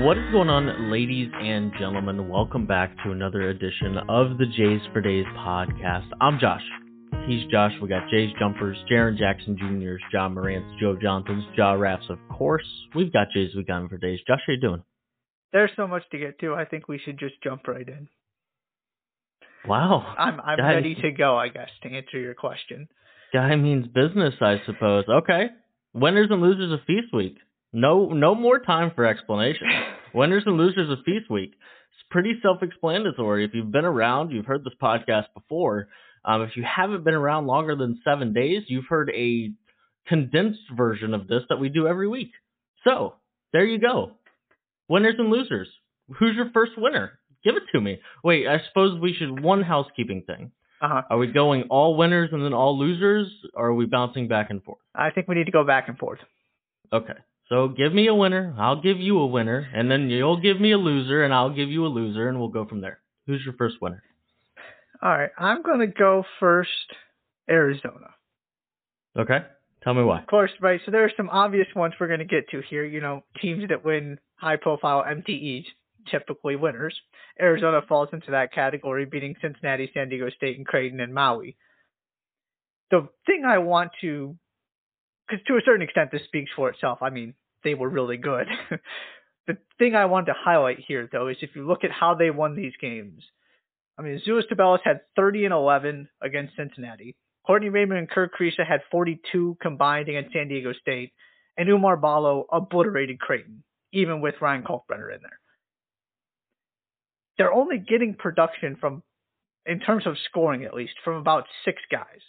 What is going on, ladies and gentlemen? Welcome back to another edition of the Jays for Days podcast. I'm Josh. He's Josh. We got Jays Jumpers, Jaren Jackson Jr.'s, John Morant's, Joe Johnson's, Jaw Raps, of course. We've got Jays Weekend for Days. Josh, how you doing? There's so much to get to. I think we should just jump right in. Wow. I'm I'm Guy- ready to go, I guess, to answer your question. Guy means business, I suppose. Okay. Winners and losers of Feast Week. No, no more time for explanation. Winners and losers of Feast Week. It's pretty self-explanatory. If you've been around, you've heard this podcast before. Um, if you haven't been around longer than seven days, you've heard a condensed version of this that we do every week. So there you go. Winners and losers. Who's your first winner? Give it to me. Wait, I suppose we should one housekeeping thing. Uh huh. Are we going all winners and then all losers, or are we bouncing back and forth? I think we need to go back and forth. Okay. So give me a winner, I'll give you a winner, and then you'll give me a loser, and I'll give you a loser, and we'll go from there. Who's your first winner? All right, I'm gonna go first. Arizona. Okay. Tell me why. Of course, right. So there are some obvious ones we're gonna get to here. You know, teams that win high-profile MTEs, typically winners. Arizona falls into that category, beating Cincinnati, San Diego State, and Creighton and Maui. The thing I want to, because to a certain extent this speaks for itself. I mean, they were really good. the thing I wanted to highlight here, though, is if you look at how they won these games. I mean, Azuolas Tubelis had 30 and 11 against Cincinnati. Courtney Ramey and Kerr Kriisa had 42 combined against San Diego State, and Oumar Ballo obliterated Creighton, even with Ryan Kalkbrenner in there. They're only getting production from, in terms of scoring at least, from about six guys.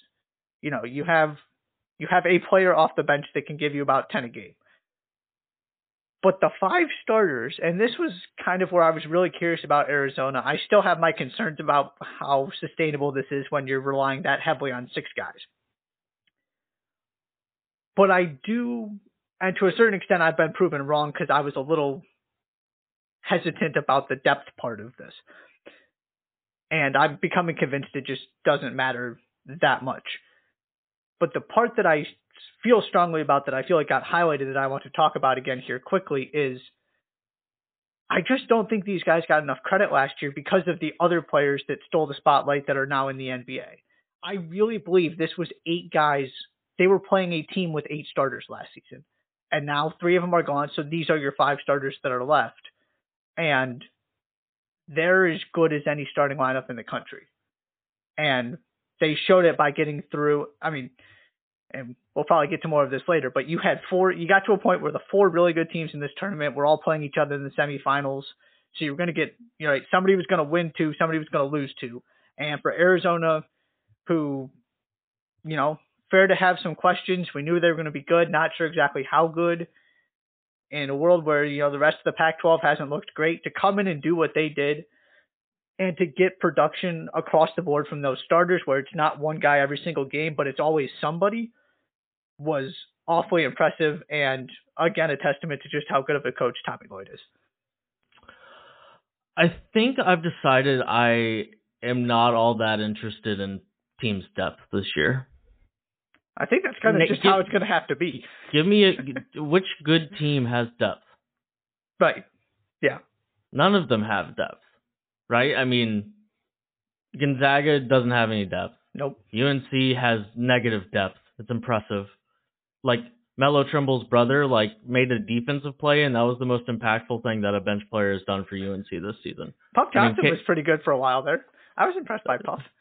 You know, you have you have a player off the bench that can give you about 10 a game. But the five starters, and this was kind of where I was really curious about Arizona. I still have my concerns about how sustainable this is when you're relying that heavily on six guys. But I do, and to a certain extent, I've been proven wrong because I was a little hesitant about the depth part of this. And I'm becoming convinced it just doesn't matter that much. But the part that I feel strongly about that I feel like got highlighted that I want to talk about again here quickly is I just don't think these guys got enough credit last year because of the other players that stole the spotlight that are now in the NBA. I really believe this was eight guys. They were playing a team with eight starters last season. And now three of them are gone. So these are your five starters that are left. And they're as good as any starting lineup in the country. And they showed it by getting through. I mean, and we'll probably get to more of this later, but you had four, you got to a point where the four really good teams in this tournament were all playing each other in the semifinals. So you were going to get, you know, somebody was going to win two, somebody was going to lose two. And for Arizona, who, you know, fair to have some questions. We knew they were going to be good, not sure exactly how good. In a world where, you know, the rest of the Pac 12 hasn't looked great, to come in and do what they did and to get production across the board from those starters where it's not one guy every single game, but it's always somebody was awfully impressive and again a testament to just how good of a coach Tommy Lloyd is. I think I've decided I am not all that interested in team's depth this year. I think that's kind of just give- how it's going to have to be. Give me a which good team has depth? Right. Yeah. None of them have depth, right? I mean, Gonzaga doesn't have any depth. Nope. UNC has negative depth. It's impressive. Like Melo Trimble's brother, like made a defensive play, and that was the most impactful thing that a bench player has done for UNC this season. Puff I mean, K- was pretty good for a while there. I was impressed by Puff.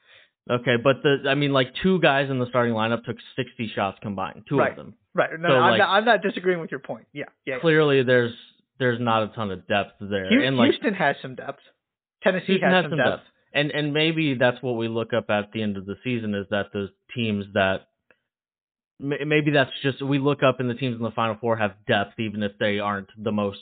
Okay, but the I mean, like two guys in the starting lineup took 60 shots combined, two Right. of them. Right. No, So, I'm, like- not, I'm not disagreeing with your point. Yeah. Yeah. yeah. Clearly, there's there's not a ton of depth there, Hu- and like Houston has some depth. Tennessee Houston has, has some depth. depth. and and maybe that's what we look up at the end of the season is that those teams that maybe that's just we look up and the teams in the final four have depth even if they aren't the most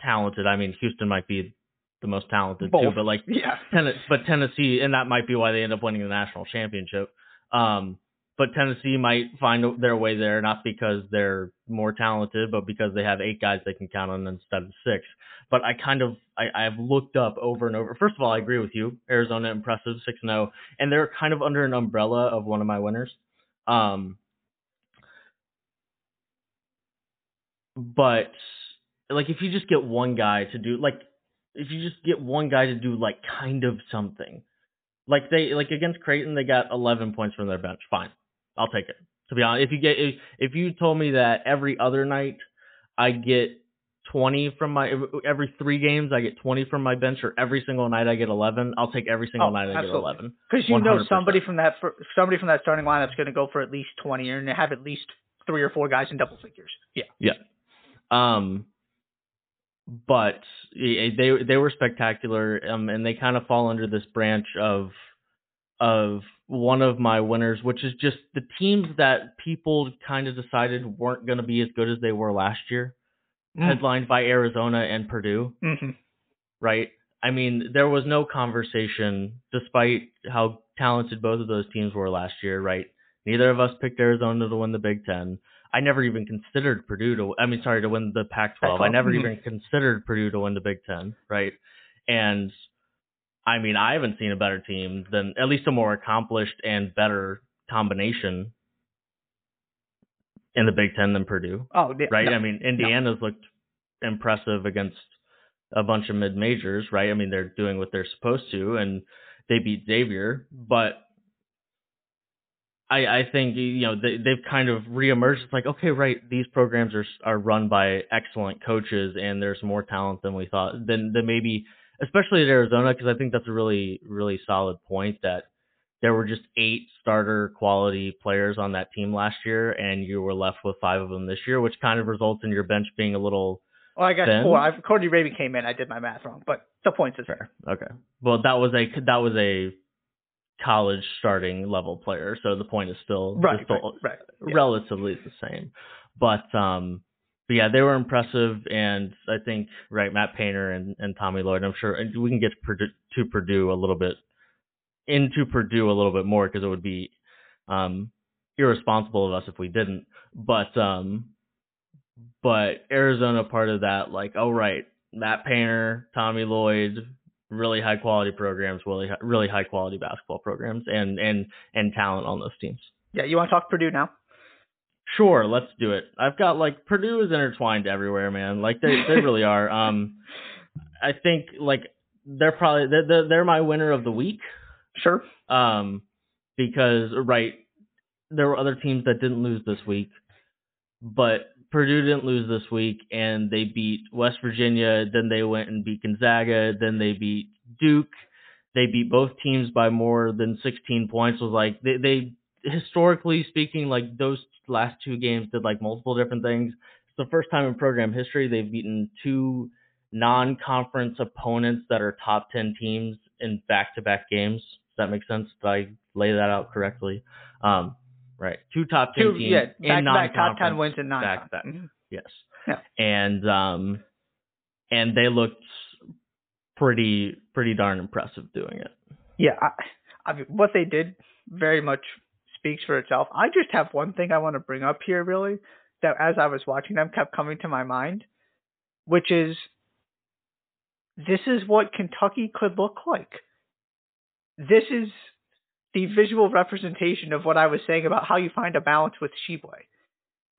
talented. I mean, Houston might be the most talented too, but like Yeah. Tenn- but Tennessee, and that might be why they end up winning the national championship. Um, but Tennessee might find their way there, not because they're more talented, but because they have eight guys they can count on instead of six. But I kind of I, I've looked up over and over. First of all, I agree with you. Arizona impressive six and zero, and they're kind of under an umbrella of one of my winners. Um, but like if you just get one guy to do like if you just get one guy to do like kind of something. Like they like against Creighton they got 11 points from their bench. Fine. I'll take it. To be honest, if you get if, if you told me that every other night I get 20 from my every 3 games I get 20 from my bench or every single night I get 11, I'll take every single Oh, night I absolutely. get 11. Because you know 100%. somebody from that somebody from that starting lineup's going to go for at least twenty, and have at least three or four guys in double figures. Yeah. Yeah. Um, but they they were spectacular, um, and they kind of fall under this branch of of one of my winners, which is just the teams that people kind of decided weren't going to be as good as they were last year, headlined by Arizona and Purdue, Mm-hmm. right? I mean, there was no conversation, despite how talented both of those teams were last year, right? Neither of us picked Arizona to win the Big Ten. I never even considered Purdue to, I mean, sorry, to win the Pac 12. I Pac-12, never mhm. even considered Purdue to win the Big Ten, right? And I mean, I haven't seen a better team than, at least a more accomplished and better combination in the Big Ten than Purdue Oh, right? no. I mean, Indiana's looked impressive against a bunch of mid majors, right? I mean, they're doing what they're supposed to, and they beat Xavier, but I I think you know they they've kind of reemerged. It's like okay, right? These programs are are run by excellent coaches, and there's more talent than we thought. Than than maybe, especially at Arizona, because I think that's a really really solid point that there were just eight starter quality players on that team last year, and you were left with five of them this year, which kind of results in your bench being a little Well, I got Then- four. I've, Cody Raby came in. I did my math wrong, but the points is fair. Okay. Well, that was a that was a college starting level player, so the point is still, right. still right. Right. Yeah. relatively the same. But um, but yeah, they were impressive, and I think right Matt Painter and, and Tommy Lloyd. I'm sure and we can get to Purdue, to Purdue a little bit into Purdue a little bit more because it would be um irresponsible of us if we didn't. But um, but Arizona part of that, like, oh right, Matt Painter, Tommy Lloyd, really high quality programs, really really high quality basketball programs, and and and talent on those teams. Yeah. You want to talk Purdue now? Sure, let's do it. I've got like Purdue is intertwined everywhere, man. Like they they really are. Um, I think like they're probably they're they're my winner of the week. Sure. Um, because right, there were other teams that didn't lose this week, but Purdue didn't lose this week, and they beat West Virginia. Then they went and beat Gonzaga. Then they beat Duke. They beat both teams by more than 16 points. Was like they, they historically speaking, like those last two games did like multiple different things. It's the first time in program history they've beaten two non-conference opponents that are top 10 teams in back-to-back games. Does that make sense? Did I lay that out correctly? Um, right. Two top 10 Two. teams Yeah. in back top ten wins and nine. back- back. Mhm. Yes. Yeah. And um and they looked pretty pretty darn impressive doing it. Yeah, I, I mean, what they did very much speaks for itself. I just have one thing I want to bring up here, really, that as I was watching them kept coming to my mind, which is this is what Kentucky could look like. This is the visual representation of what I was saying about how you find a balance with Tshiebwe,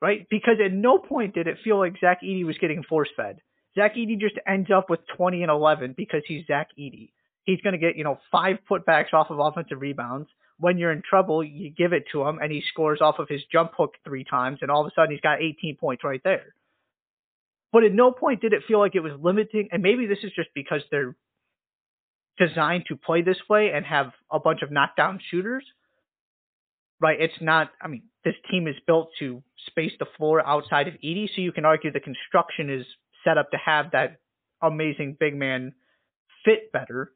right? Because at no point did it feel like Zach Edey was getting force fed. Zach Edey just ends up with 20 and 11 because he's Zach Edey he's going to get, you know, five putbacks off of offensive rebounds. When you're in trouble, you give it to him and he scores off of his jump hook three times and all of a sudden he's got 18 points right there. But at no point did it feel like it was limiting. And maybe this is just because they're designed to play this way and have a bunch of knockdown shooters. Right? It's not, I mean, this team is built to space the floor outside of Edey. So you can argue the construction is set up to have that amazing big man fit better.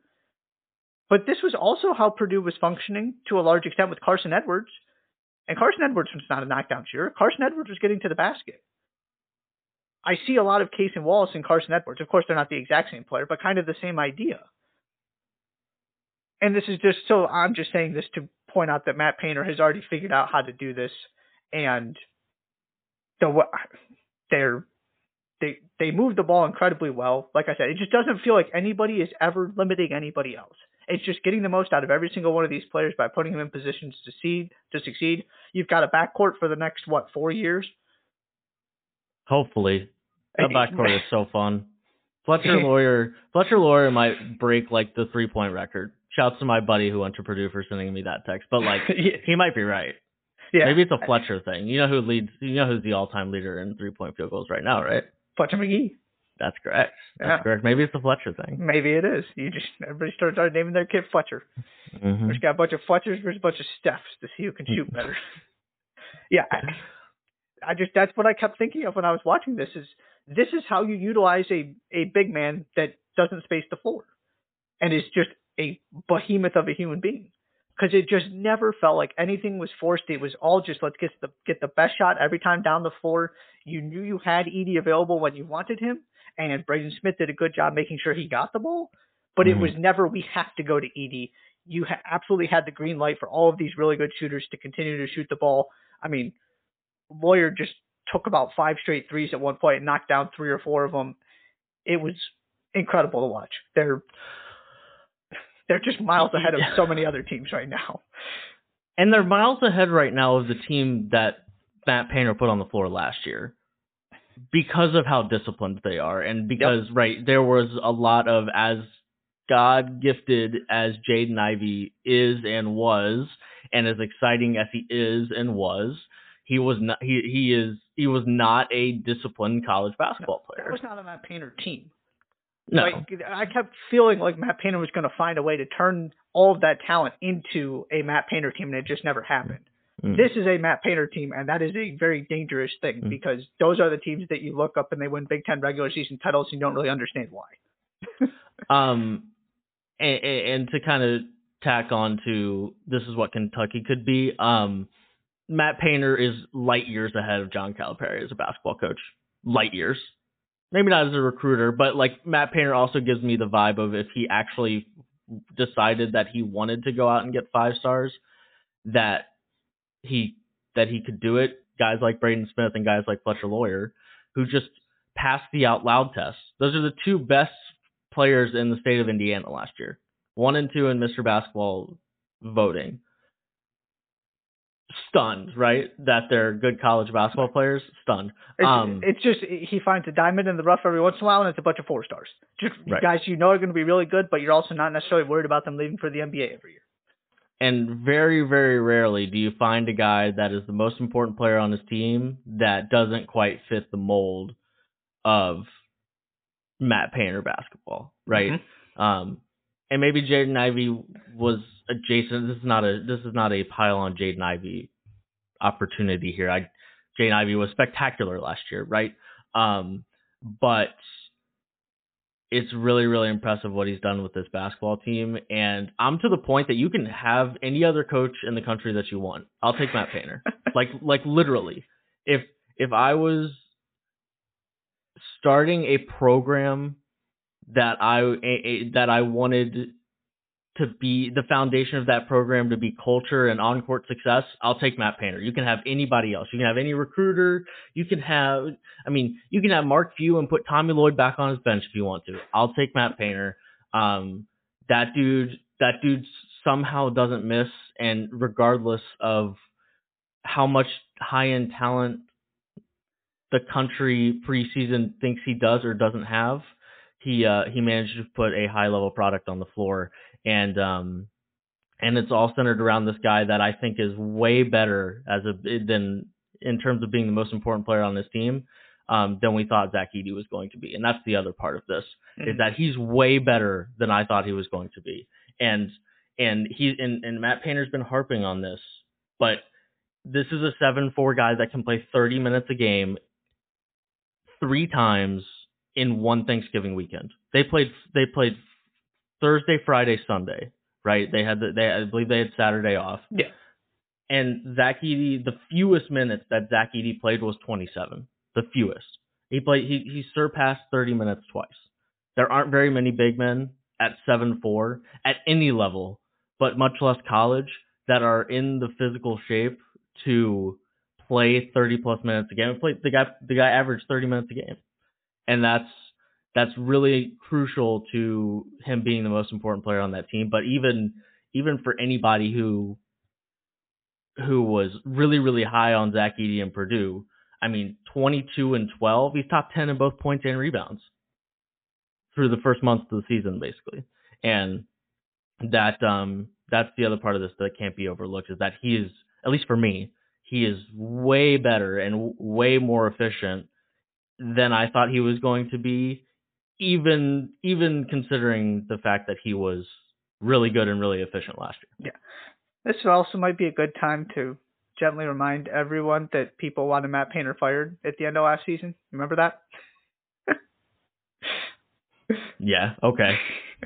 But this was also how Purdue was functioning to a large extent with Carson Edwards. And Carson Edwards was not a knockdown shooter. Carson Edwards was getting to the basket. I see a lot of Cason Wallace and Carson Edwards. Of course, they're not the exact same player, but kind of the same idea. And this is just so I'm just saying this to point out that Matt Painter has already figured out how to do this, and the they're they they move the ball incredibly well. Like I said, it just doesn't feel like anybody is ever limiting anybody else. It's just getting the most out of every single one of these players by putting them in positions to succeed. To succeed, you've got a backcourt for the next what four years. Hopefully. That backcourt is so fun. Fletcher Lawyer, Fletcher Loyer might break like the three point record. Shouts to my buddy who went to Purdue for sending me that text, but like yeah. he might be right. yeah. Maybe it's a Fletcher thing. You know who leads? You know who's the all time leader in three point field goals right now, right? Fletcher Magee. That's correct. That's Yeah. correct. Maybe it's the Fletcher thing. Maybe it is. You just everybody started started naming their kid Fletcher. hmm There's got a bunch of Fletchers versus a bunch of Stephs to see who can shoot better. yeah, I, I just that's what I kept thinking of when I was watching this. Is this is how you utilize a a big man that doesn't space the floor, and is just a behemoth of a human being. Because it just never felt like anything was forced. It was all just let's get the get the best shot every time down the floor. You knew you had Edey available when you wanted him, and Braden Smith did a good job making sure he got the ball. But it Mhm. was never we have to go to Edey. You ha- absolutely had the green light for all of these really good shooters to continue to shoot the ball. I mean, Loyer just took about five straight threes at one point and knocked down three or four of them. It was incredible to watch. They're they're just miles ahead of so many other teams right now. And they're miles ahead right now of the team that Matt Painter put on the floor last year because of how disciplined they are. And because, right, there was a lot of as God gifted as Jaden Ivey is and was, and as exciting as he is and was, he was not he he is he was not a disciplined college basketball That player. He was not on Matt Painter team. No. Like I kept feeling like Matt Painter was going to find a way to turn all of that talent into a Matt Painter team, and it just never happened. Mm. This is a Matt Painter team, and that is a very dangerous thing Mm. because those are the teams that you look up and they win Big Ten regular season titles, and you don't really understand why. Um, and, and to kind of tack on to this is what Kentucky could be. Um, Matt Painter is light years ahead of John Calipari as a basketball coach. Light years. Maybe not as a recruiter, but like Matt Painter also gives me the vibe of if he actually decided that he wanted to go out and get five stars, that he that he could do it. Guys like Braden Smith and guys like Fletcher Loyer, who just passed the out loud test. Those are the two best players in the state of Indiana last year. One and two in Mr. Basketball voting. Stunned, right? That they're good college basketball players. Stunned. It's, Um, it's just he finds a diamond in the rough every once in a while, and it's a bunch of four stars. Just Right. guys you know are going to be really good, but you're also not necessarily worried about them leaving for the NBA every year. And very, very rarely do you find a guy that is the most important player on his team that doesn't quite fit the mold of Matt Painter basketball, right? Mhm. Um, and maybe Jaden Ivey was adjacent. This is not a this is not a pile on Jaden Ivey opportunity here. I Jaden Ivey was spectacular last year, right? Um, but it's really really impressive what he's done with this basketball team, and I'm to the point that you can have any other coach in the country that you want. I'll take Matt Painter, like like literally. If if I was starting a program that I a, a, that I wanted to be the foundation of that program to be culture and on court success, I'll take Matt Painter. You can have anybody else. You can have any recruiter. You can have, I mean, you can have Mark Few and put Tommy Lloyd back on his bench if you want to. I'll take Matt Painter. Um, that dude, that dude somehow doesn't miss, and regardless of how much high end talent the country preseason thinks he does or doesn't have, he uh, he managed to put a high level product on the floor, and um, and it's all centered around this guy that I think is way better as a than in terms of being the most important player on this team um, than we thought Zach Edey was going to be, and that's the other part of this is that he's way better than I thought he was going to be, and and he and, and Matt Painter's been harping on this, but this is a seven four guy that can play thirty minutes a game three times in one Thanksgiving weekend. They played they played Thursday, Friday, Sunday, right? They had the, they I believe they had Saturday off. Yeah. And Zach Edey, the fewest minutes that Zach Edey played was 27. The fewest. He played he he surpassed 30 minutes twice. There aren't very many big men at 7-4 at any level, but much less college that are in the physical shape to play 30 plus minutes a game. Play, the guy the guy averaged 30 minutes a game. And that's that's really crucial to him being the most important player on that team. But even even for anybody who who was really really high on Zach Edey and Purdue, I mean, 22 and 12. He's top 10 in both points and rebounds through the first month of the season, basically. And that um that's the other part of this that can't be overlooked is that he is at least for me he is way better and way more efficient than I thought he was going to be even even considering the fact that he was really good and really efficient last year. Yeah. This also might be a good time to gently remind everyone that people wanted Matt Painter fired at the end of last season. Remember that? Yeah, okay.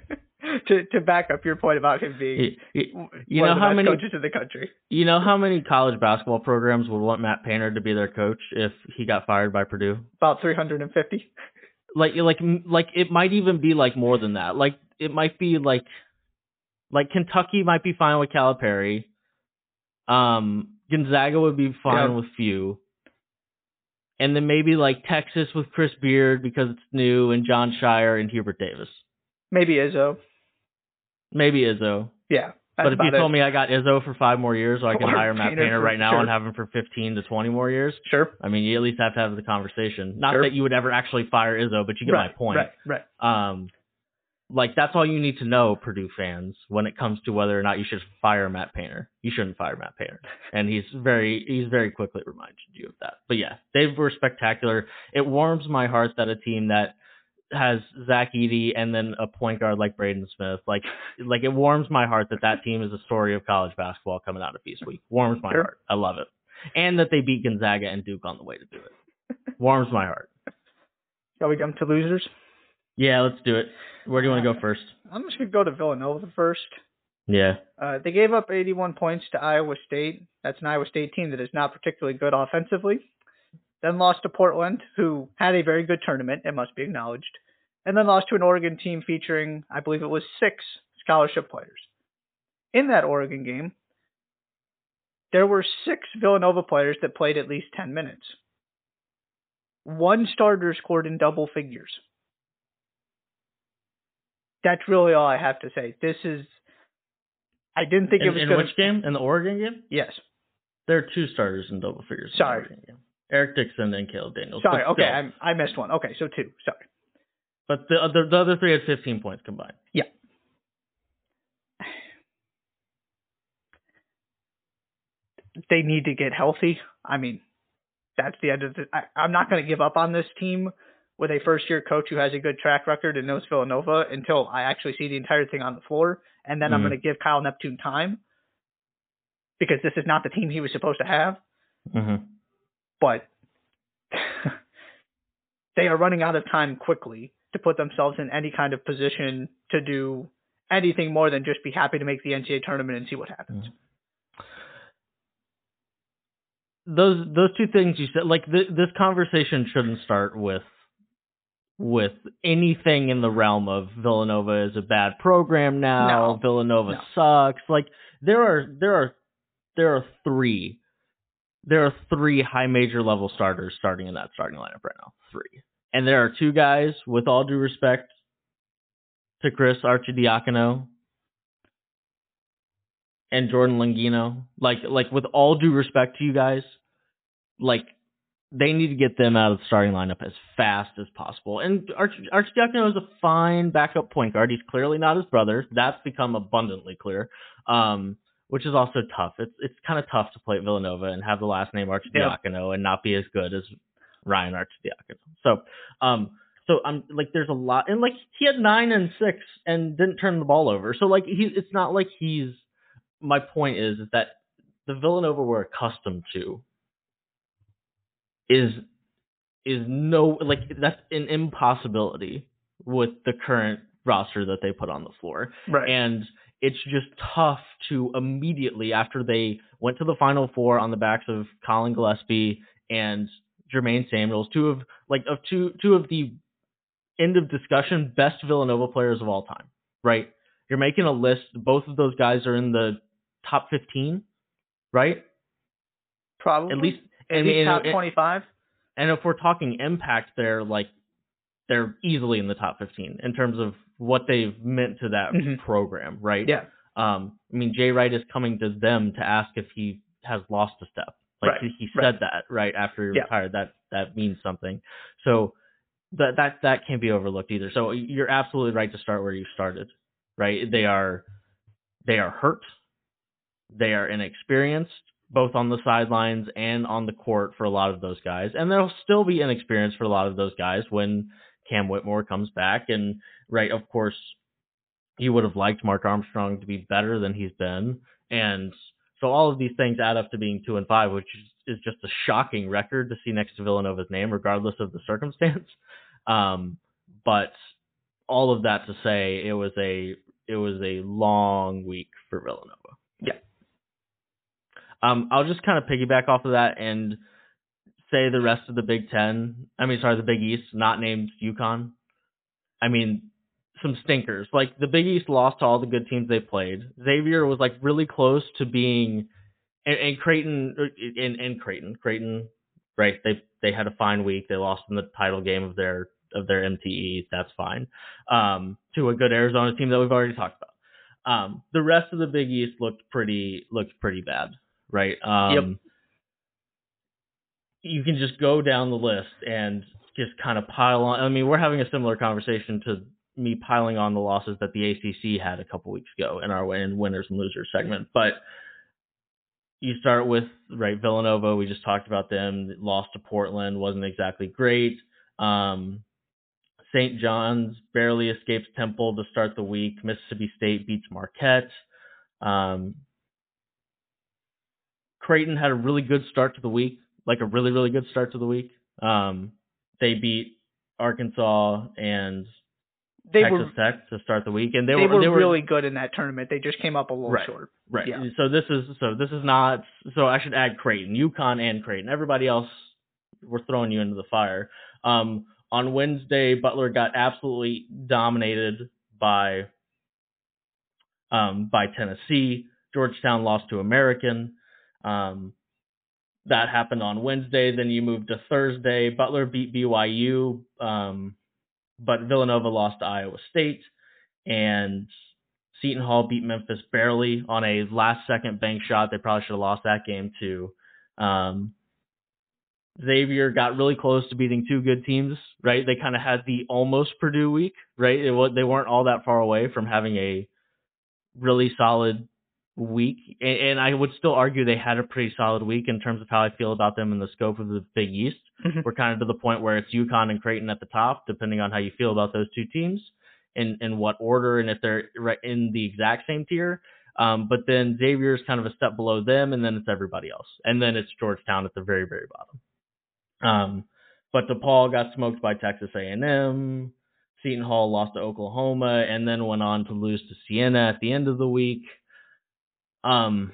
to to back up your point about him being You, you- one know of the how best many coaches in the country. you know how many college basketball programs would want Matt Painter to be their coach if he got fired by Purdue? About 350. Like like like it might even be like more than that. Like it might be like like Kentucky might be fine with Calipari. Um, Gonzaga would be fine Yeah. with few. And then maybe like Texas with Chris Beard because it's new and Jon Scheyer and Hubert Davis. Maybe Izzo. Maybe Izzo. Yeah. But if you told me I got Izzo for five more years, or I can Or hire Matt Painter Painter right now sure. and have him for 15 to 20 more years, Sure. I mean, you at least have to have the conversation. Not Sure. that you would ever actually fire Izzo, but you get right, my point. Right, right. Um, like that's all you need to know, Purdue fans, when it comes to whether or not you should fire Matt Painter. You shouldn't fire Matt Painter, and he's very he's very quickly reminded you of that. But yeah, they were spectacular. It warms my heart that a team that has Zach Edey and then a point guard like Braden Smith, like like it warms my heart that that team is a story of college basketball coming out of Feast Week. Warms my Sure. heart. I love it, and that they beat Gonzaga and Duke on the way to do it. Warms my heart. Shall we jump to losers? Yeah, let's do it. Where do you want to go first? I'm just gonna go to Villanova first. Yeah. Uh, they gave up 81 points to Iowa State. That's an Iowa State team that is not particularly good offensively. Then lost to Portland, who had a very good tournament, it must be acknowledged. And then lost to an Oregon team featuring, I believe it was six scholarship players. In that Oregon game, there were six Villanova players that played at least 10 minutes. One starter scored in double figures. That's really all I have to say. This is. I didn't think In, it was in going which game? In the Oregon game? Yes. There are two starters in double figures. Sorry. Eric Dixon and Caleb Daniels. Sorry. Okay. I, I missed one. Okay, so two. Sorry. But the other the other three had 15 points combined. Yeah. They need to get healthy. I mean, that's the end of the. I, I'm not going to give up on this team with a first year coach who has a good track record and knows Villanova until I actually see the entire thing on the floor, and then I'm Mhm. going to give Kyle Neptune time because this is not the team he was supposed to have. Mm-hmm. But they are running out of time quickly to put themselves in any kind of position to do anything more than just be happy to make the NCAA tournament and see what happens. Mm-hmm. Those those two things you said, like th- this conversation shouldn't start with with anything in the realm of Villanova is a bad program now. No. Villanova No. sucks. Like there are there are there are three there are three high major level starters starting in that starting lineup right now. Three. And there are two guys, with all due respect to Chris Arcidiacono and Jordan Longino, like like with all due respect to you guys, like they need to get them out of the starting lineup as fast as possible. And Arch Arcidiacono is a fine backup point guard. He's clearly not his brother. That's become abundantly clear. Um, which is also tough. It's it's kind of tough to play at Villanova and have the last name Arcidiacono and not be as good as Ryan Arcidiacono. So, um, so I'm like, there's a lot, and like he had nine and six and didn't turn the ball over. So like he, it's not like he's. My point is, is that the Villanova we're accustomed to is is no like that's an impossibility with the current roster that they put on the floor. Right. And it's just tough to immediately after they went to the final four on the backs of Collin Gillespie and Jermaine Samuels, two of like of two two of the end of discussion best Villanova players of all time. Right? You're making a list. Both of those guys are in the top 15, right? Probably. At least at I least mean, top it- 25. and if we're talking impact, they're like they're easily in the top 15 in terms of what they've meant to that Mhm. program, right? Yeah. Um, I mean, Jay Wright is coming to them to ask if he has lost a step. Like Right, he, he right. said that right after he Yeah. retired. That that means something. So that that that can't be overlooked either. So you're absolutely right to start where you started. Right? They are they are hurt. They are inexperienced, both on the sidelines and on the court for a lot of those guys. And they'll still be inexperienced for a lot of those guys when Cam Whitmore comes back. And right, of course, you would have liked Mark Armstrong to be better than he's been. And so all of these things add up to being two and five, which is, is just a shocking record to see next to Villanova's name, regardless of the circumstance. Um, but all of that to say, it was a it was a long week for Villanova. Yeah. Um, I'll just kind of piggyback off of that and say the rest of the Big Ten. I mean, sorry, the Big East, not named UConn. I mean, some stinkers. Like the Big East lost to all the good teams they played. Xavier was like really close to being, and, and Creighton, and, and Creighton, Creighton, right? They they had a fine week. They lost in the title game of their of their MTE. That's fine. Um, to a good Arizona team that we've already talked about. Um, the rest of the Big East looked pretty looked pretty bad, right? Um, Yep. You can just go down the list and just kind of pile on. I mean, we're having a similar conversation to me piling on the losses that the ACC had a couple weeks ago in our win winners and losers segment. But you start with right Villanova. We just talked about them. Lost to Portland wasn't exactly great. Um, St. John's barely escapes Temple to start the week. Mississippi State beats Marquette. Um, Creighton had a really good start to the week, like a really really good start to the week. Um, they beat Arkansas and They Texas were Tech to start the week, and they, they, were were they were really good in that tournament. They just came up a little Right. short. right. yeah. So this is so this is not so I should add Creighton, UConn, and Creighton. Everybody else, we're throwing you into the fire. Um, on Wednesday, Butler got absolutely dominated by um, by Tennessee. Georgetown lost to American. Um, that happened on Wednesday. Then you moved to Thursday. Butler beat BYU, um, but Villanova lost to Iowa State, and Seton Hall beat Memphis barely on a last-second bank shot. They probably should have lost that game too. Um, Xavier got really close to beating two good teams, right? They kind of had the almost Purdue week, right? It they weren't all that far away from having a really solid week, and, and I would still argue they had a pretty solid week in terms of how I feel about them in the scope of the Big East. Mhm. We're kind of to the point where it's UConn and Creighton at the top, depending on how you feel about those two teams and in what order and if they're in the exact same tier. Um, but then Xavier is kind of a step below them, and then it's everybody else, and then it's Georgetown at the very very bottom. Um, but DePaul got smoked by Texas A&M. Seton Hall lost to Oklahoma, and then went on to lose to Siena at the end of the week. Um,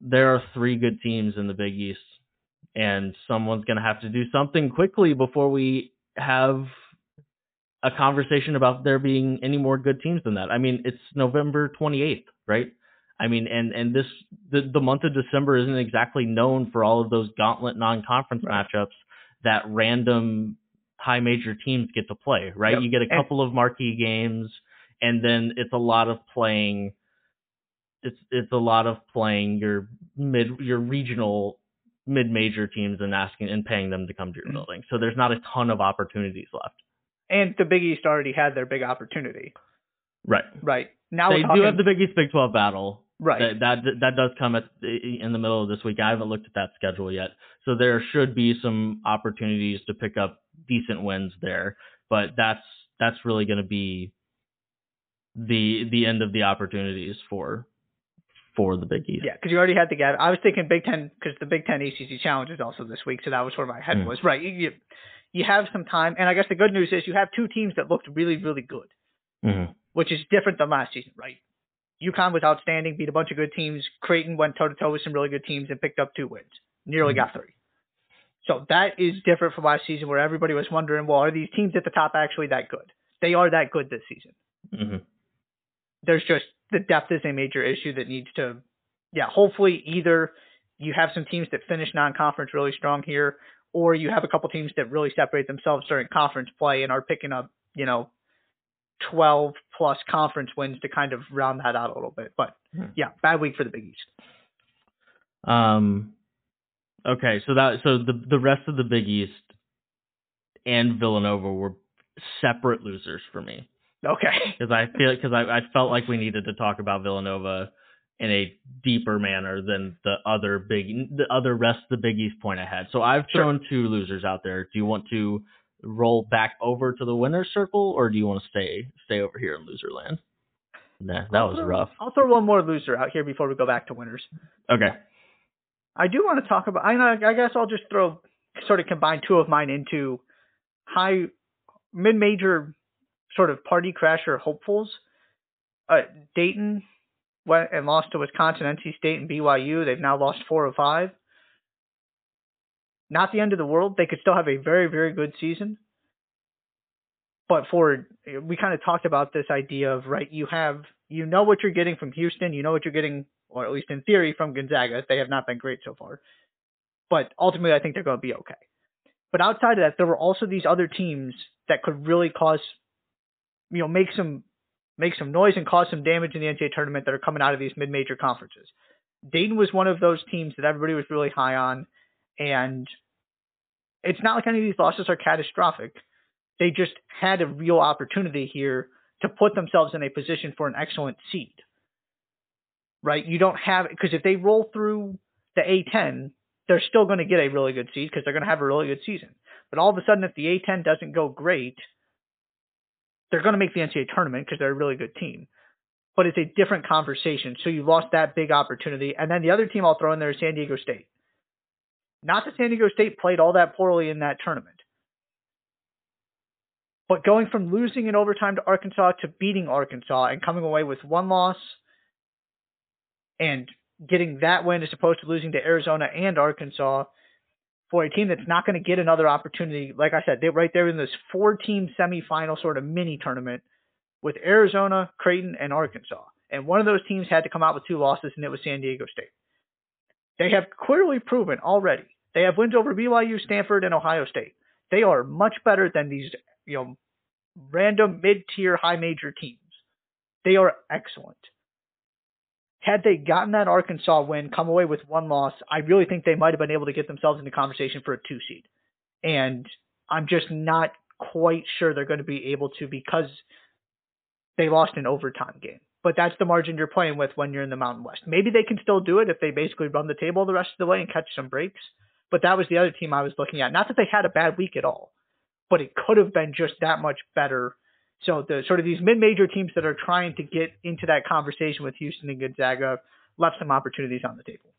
there are three good teams in the Big East, and someone's going to have to do something quickly before we have a conversation about there being any more good teams than that. I mean, it's November 28th, right? I mean, and and this the the month of December isn't exactly known for all of those gauntlet non-conference Right. matchups that random high major teams get to play, right? Yep. You get a And- couple of marquee games, and then it's a lot of playing. It's it's a lot of playing your mid your regional mid major teams and asking and paying them to come to your Mhm. building. So there's not a ton of opportunities left. And the Big East already had their big opportunity. Right. Right. Now they we're do have the Big East Big 12 battle. right. That, that that does come at in the middle of this week. I haven't looked at that schedule yet, so there should be some opportunities to pick up decent wins there. But that's that's really going to be the the end of the opportunities for for the Big East. Yeah, because you already had the gap. I was thinking Big Ten because the Big Ten ACC Challenge is also this week, so that was where my head Mm. was. Right, you, you you have some time, and I guess the good news is you have two teams that looked really really good, Mhm. which is different than last season. Right, UConn was outstanding, beat a bunch of good teams. Creighton went toe to toe with some really good teams and picked up two wins, nearly Mhm. got three. So that is different from last season, where everybody was wondering, well, are these teams at the top actually that good? They are that good this season. Mhm. there's just the depth is a major issue that needs to yeah hopefully either you have some teams that finish non-conference really strong here or you have a couple teams that really separate themselves during conference play and are picking up you know 12 plus conference wins to kind of round that out a little bit. But Hmm. yeah bad week for the big east. Um, Okay, so that so the the rest of the Big East and Villanova were separate losers for me Okay. because I feel because I, I felt like we needed to talk about Villanova in a deeper manner than the other big the other rest of the Big East point I had. So I've Sure. thrown two losers out there. Do you want to roll back over to the winner's circle or do you want to stay stay over here in loser land? Nah, that I'll was throw- rough. I'll throw one more loser out here before we go back to winners. Okay. I do want to talk about. I. I guess I'll just throw sort of combine two of mine into high mid-major sort of party crasher hopefuls. Uh, Dayton went and lost to Wisconsin, NC State, and BYU. They've now lost four of five. Not the end of the world. They could still have a very, very good season. But for we kind of talked about this idea of right, you have you know what you're getting from Houston, you know what you're getting, or at least in theory, from Gonzaga. They have not been great so far, but ultimately, I think they're going to be okay. But outside of that, there were also these other teams that could really cause, you know, make some make some noise and cause some damage in the NCAA tournament that are coming out of these mid-major conferences. Dayton was one of those teams that everybody was really high on, and it's not like any of these losses are catastrophic. They just had a real opportunity here to put themselves in a position for an excellent seed. Right? You don't have because if they roll through the A10, they're still going to get a really good seed because they're going to have a really good season. But all of a sudden, if the A10 doesn't go great, they're going to make the NCAA tournament because they're a really good team. But it's a different conversation. So you lost that big opportunity. And then the other team I'll throw in there is San Diego State. Not that San Diego State played all that poorly in that tournament. But going from losing in overtime to Arkansas to beating Arkansas and coming away with one loss and getting that win as opposed to losing to Arizona and Arkansas for a team that's not going to get another opportunity. Like I said, they're right there in this four team semifinal sort of mini tournament with Arizona, Creighton, and Arkansas. And one of those teams had to come out with two losses, and it was San Diego State. They have clearly proven already. They have wins over BYU, Stanford, and Ohio State. They are much better than these, you know, random mid-tier high major teams. They are excellent. Had they gotten that Arkansas win, come away with one loss, I really think they might have been able to get themselves into conversation for a two seed. And I'm just not quite sure they're going to be able to because they lost an overtime game. But that's the margin you're playing with when you're in the Mountain West. Maybe they can still do it if they basically run the table the rest of the way and catch some breaks. But that was the other team I was looking at. Not that they had a bad week at all, but it could have been just that much better. So the sort of these mid-major teams that are trying to get into that conversation with Houston and Gonzaga left some opportunities on the table.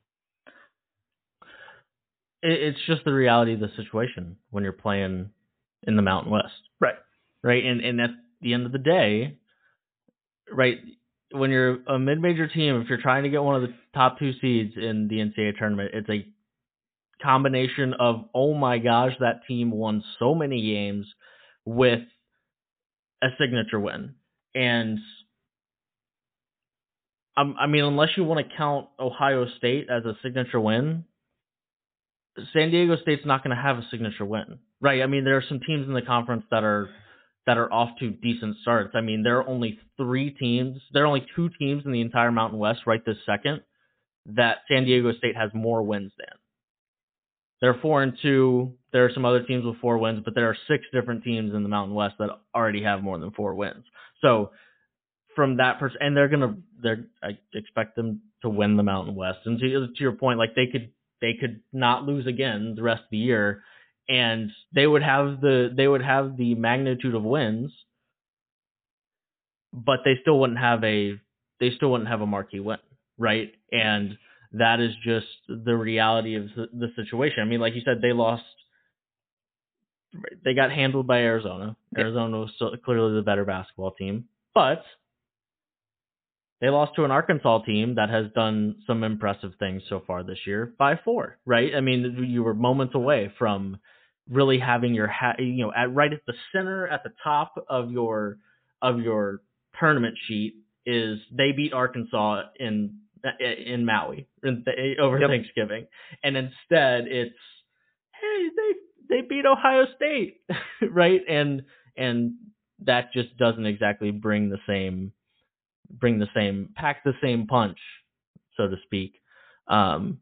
It's just the reality of the situation when you're playing in the Mountain West. Right. right? And and at the end of the day, right, when you're a mid-major team, if you're trying to get one of the top two seeds in the NCAA tournament, it's a combination of oh my gosh, that team won so many games with a signature win, and I mean, unless you want to count Ohio State as a signature win, San Diego State's not going to have a signature win, right? I mean, there are some teams in the conference that are that are off to decent starts. I mean, there are only three teams, there are only two teams in the entire Mountain West right this second that San Diego State has more wins than. They're four and two. There are some other teams with four wins, but there are six different teams in the Mountain West that already have more than four wins. So from that person, and they're gonna, they're I expect them to win the Mountain West. And to, to your point, like they could they could not lose again the rest of the year, and they would have the they would have the magnitude of wins, but they still wouldn't have a they still wouldn't have a marquee win, right? And that is just the reality of the, the situation. I mean, like you said, they lost. They got handled by Arizona. Arizona was still clearly the better basketball team, but they lost to an Arkansas team that has done some impressive things so far this year by four, right? I mean, you were moments away from really having your hat, you know, at right at the center, at the top of your of your tournament sheet is they beat Arkansas in in Maui in, over Yep. Thanksgiving, and instead it's hey they they beat Ohio State, right? And and that just doesn't exactly bring the same bring the same pack the same punch, so to speak. Um,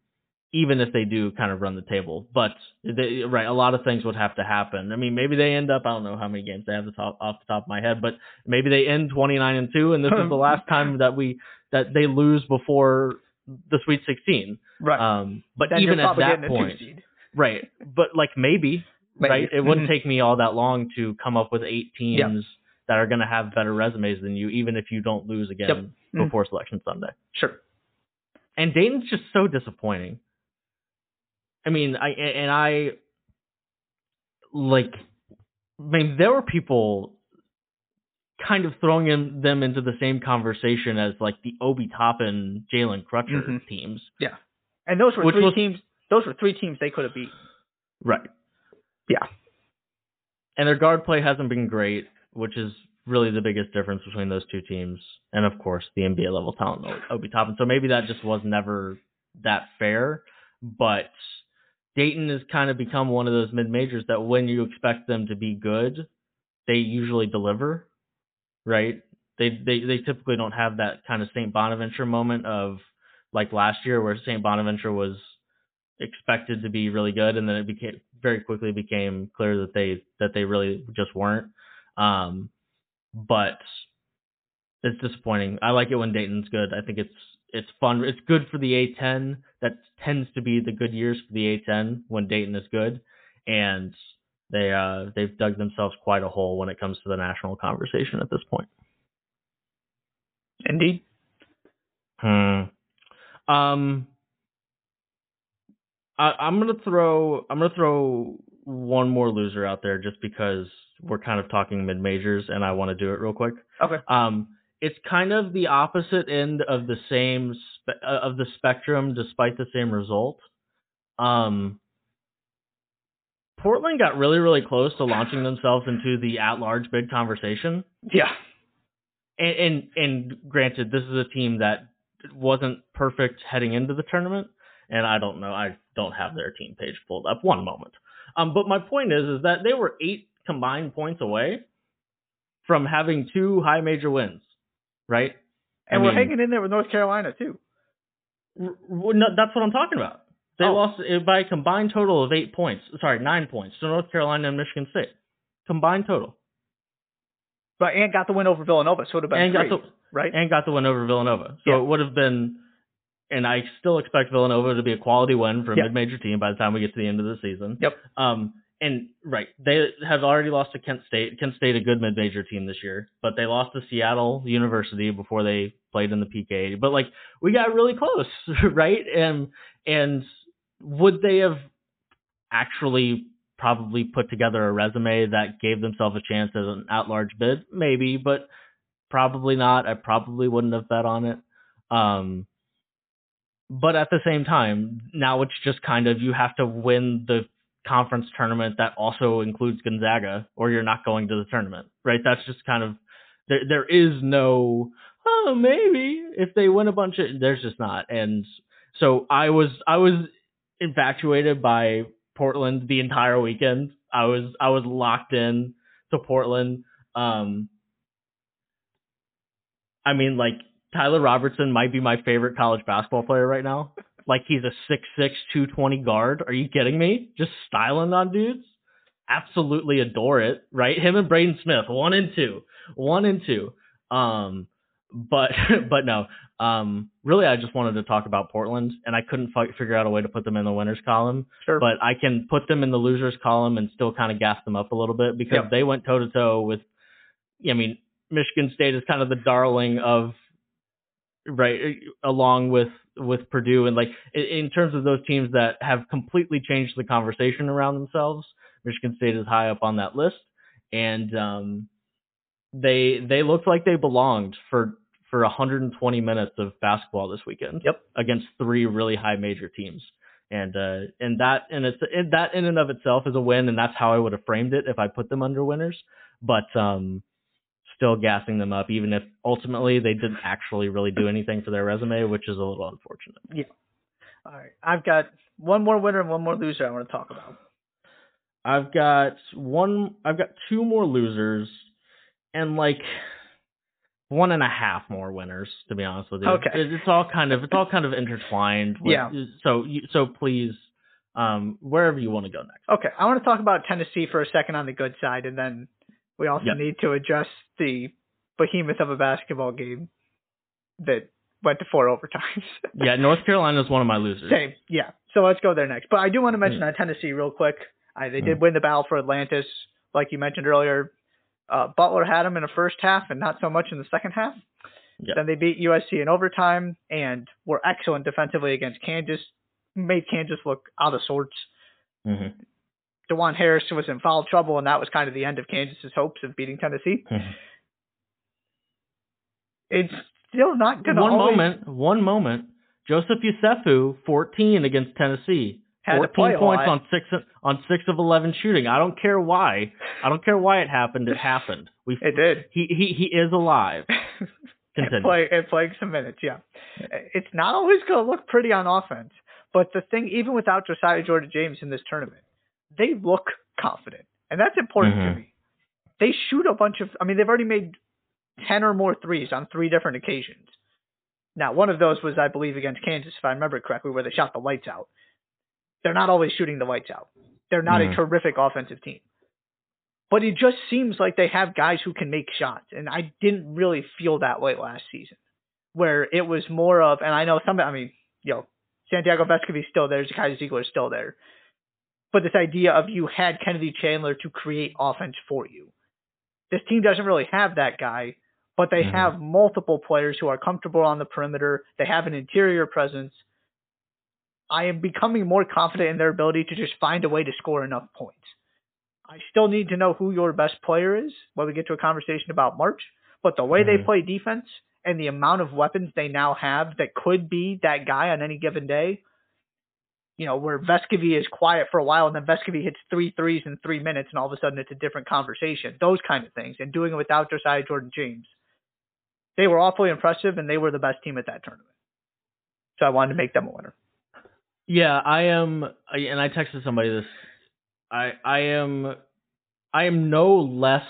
even if they do kind of run the table. But they, right, a lot of things would have to happen. I mean, maybe they end up. I don't know how many games they have the top, off the top of my head, but maybe they end 29 and two, and this is the last time that we that they lose before the Sweet 16. Right. Um, but Then even at that getting a two point. Right? But like maybe, Maybe. right? It wouldn't take me all that long to come up with eight teams Yeah. that are going to have better resumes than you, even if you don't lose again Yep. Mhm. before Selection Sunday. Sure. And Dayton's just so disappointing. I mean, I and I like. I mean, there were people kind of throwing in, them into the same conversation as like the Obi Toppin, Jalen Crutcher Mhm. teams. Yeah, and those were Which three was- teams. Those were three teams they could have beat. Right. Yeah. And their guard play hasn't been great, which is really the biggest difference between those two teams. And of course, the NBA level talent, Obi Toppin. So maybe that just was never that fair. But Dayton has kind of become one of those mid majors that when you expect them to be good, they usually deliver. Right? They they they typically don't have that kind of St. Bonaventure moment of like last year where St. Bonaventure was expected to be really good and then it became very quickly became clear that they that they really just weren't. Um but it's disappointing. I like it when Dayton's good. I think it's it's fun. It's good for the A10. That tends to be the good years for the A10 when Dayton is good, and they uh they've dug themselves quite a hole when it comes to the national conversation at this point. Indeed. Hmm. Um. I, I'm gonna throw I'm gonna throw one more loser out there just because we're kind of talking mid majors and I want to do it real quick. Okay. Um, it's kind of the opposite end of the same spe- uh, of the spectrum, despite the same result. Um, Portland got really, really close to launching themselves into the at-large bid conversation. Yeah. And, and and granted, this is a team that wasn't perfect heading into the tournament, and I don't know, I don't have their team page pulled up. One moment. Um, but my point is, is that they were eight combined points away from having two high major wins, right? And I we're hanging in there with North Carolina too. R- no, that's what I'm talking about. They Oh. lost by a combined total of eight points. Sorry, nine points to North Carolina and Michigan State. Combined total, But and got the win over Villanova, so it would have been and three, the right? and got the win over Villanova. So Yeah. it would have been, and I still expect Villanova to be a quality win for a Yeah. mid-major team by the time we get to the end of the season. Yep. Um, and right, they have already lost to Kent State. Kent State, a good mid-major team this year, but they lost to Seattle University before they played in the PK. But like, we got really close, right? And and would they have actually probably put together a resume that gave themselves a chance as an at-large bid? Maybe, but probably not. I probably wouldn't have bet on it. Um, but at the same time, now it's just kind of you have to win the conference tournament that also includes Gonzaga, or you're not going to the tournament, right? That's just kind of there. There is no oh maybe if they win a bunch of there's just not, and so I was I was infatuated by Portland the entire weekend. I was I was locked in to Portland. Um, I mean, like Tyler Robertson might be my favorite college basketball player right now. Like he's a 6'6", 220 guard. Are you kidding me? Just styling on dudes. Absolutely adore it. Right? Him and Braden Smith, one and two, one and two. Um, but but no. Um, really, I just wanted to talk about Portland, and I couldn't fi- figure out a way to put them in the winners column Sure. but I can put them in the losers column and still kind of gas them up a little bit because Yep. they went toe to toe with. I mean, Michigan State is kind of the darling of right along with with Purdue and like in, in terms of those teams that have completely changed the conversation around themselves. Michigan State is high up on that list, and um, they they looked like they belonged for for 120 minutes of basketball this weekend. Yep. against three really high major teams and uh and that and it's and that in and of itself is a win and that's how I would have framed it if I put them under winners but um still gassing them up even if ultimately they didn't actually really do anything for their resume which is a little unfortunate Yeah. All right. I've got one more winner and one more loser I want to talk about. I've got one I've got two more losers and like one and a half more winners, to be honest with you. Okay. It- It's all kind of it's all kind of intertwined. with- Yeah. So so please, um, wherever you want to go next. Okay, I want to talk about Tennessee for a second on the good side, and then we also Yep. need to address the behemoth of a basketball game that went to four overtimes. Yeah, North Carolina is one of my losers. Same, yeah. So let's go there next. But I do want to mention Mm. on Tennessee real quick. I, they Mm. did win the battle for Atlantis, like you mentioned earlier. Uh, Butler had them in the first half and not so much in the second half. Yeah. Then they beat USC in overtime and were excellent defensively against Kansas. Made Kansas look out of sorts. hmm Dajuan Harris was in foul trouble, and that was kind of the end of Kansas's hopes of beating Tennessee. Mhm. It's still not going to One always moment, one moment. Joseph Yesufu, 14 against Tennessee. had to 14 play a points on six on six of 11 shooting. I don't care why. I don't care why it happened. It happened. We It did. he he he is alive. Continue. play, it played some minutes, yeah. It's not always going to look pretty on offense, but the thing, even without Josiah Jordan James in this tournament, they look confident, and that's important Mhm. to me. They shoot a bunch of. I mean, they've already made ten or more threes on three different occasions. Now, one of those was, I believe, against Kansas, if I remember correctly, where they shot the lights out. They're not always shooting the lights out. They're not Mhm. a terrific offensive team. But it just seems like they have guys who can make shots, and I didn't really feel that way last season, where it was more of, and I know some, I mean, you know, Santiago Vescovi's still there, Zakai Zeigler is still there, but this idea of you had Kennedy Chandler to create offense for you. This team doesn't really have that guy, but they Mhm. have multiple players who are comfortable on the perimeter. They have an interior presence. I am becoming more confident in their ability to just find a way to score enough points. I still need to know who your best player is when we get to a conversation about March, but the way they Mhm. play defense and the amount of weapons they now have that could be that guy on any given day, you know, where Vescovi is quiet for a while and then Vescovi hits three threes in three minutes and all of a sudden it's a different conversation. Those kind of things. And doing it without Josiah Jordan James. They were awfully impressive and they were the best team at that tournament. So I wanted to make them a winner. Yeah, I am, and I texted somebody this. I I am, I am no less.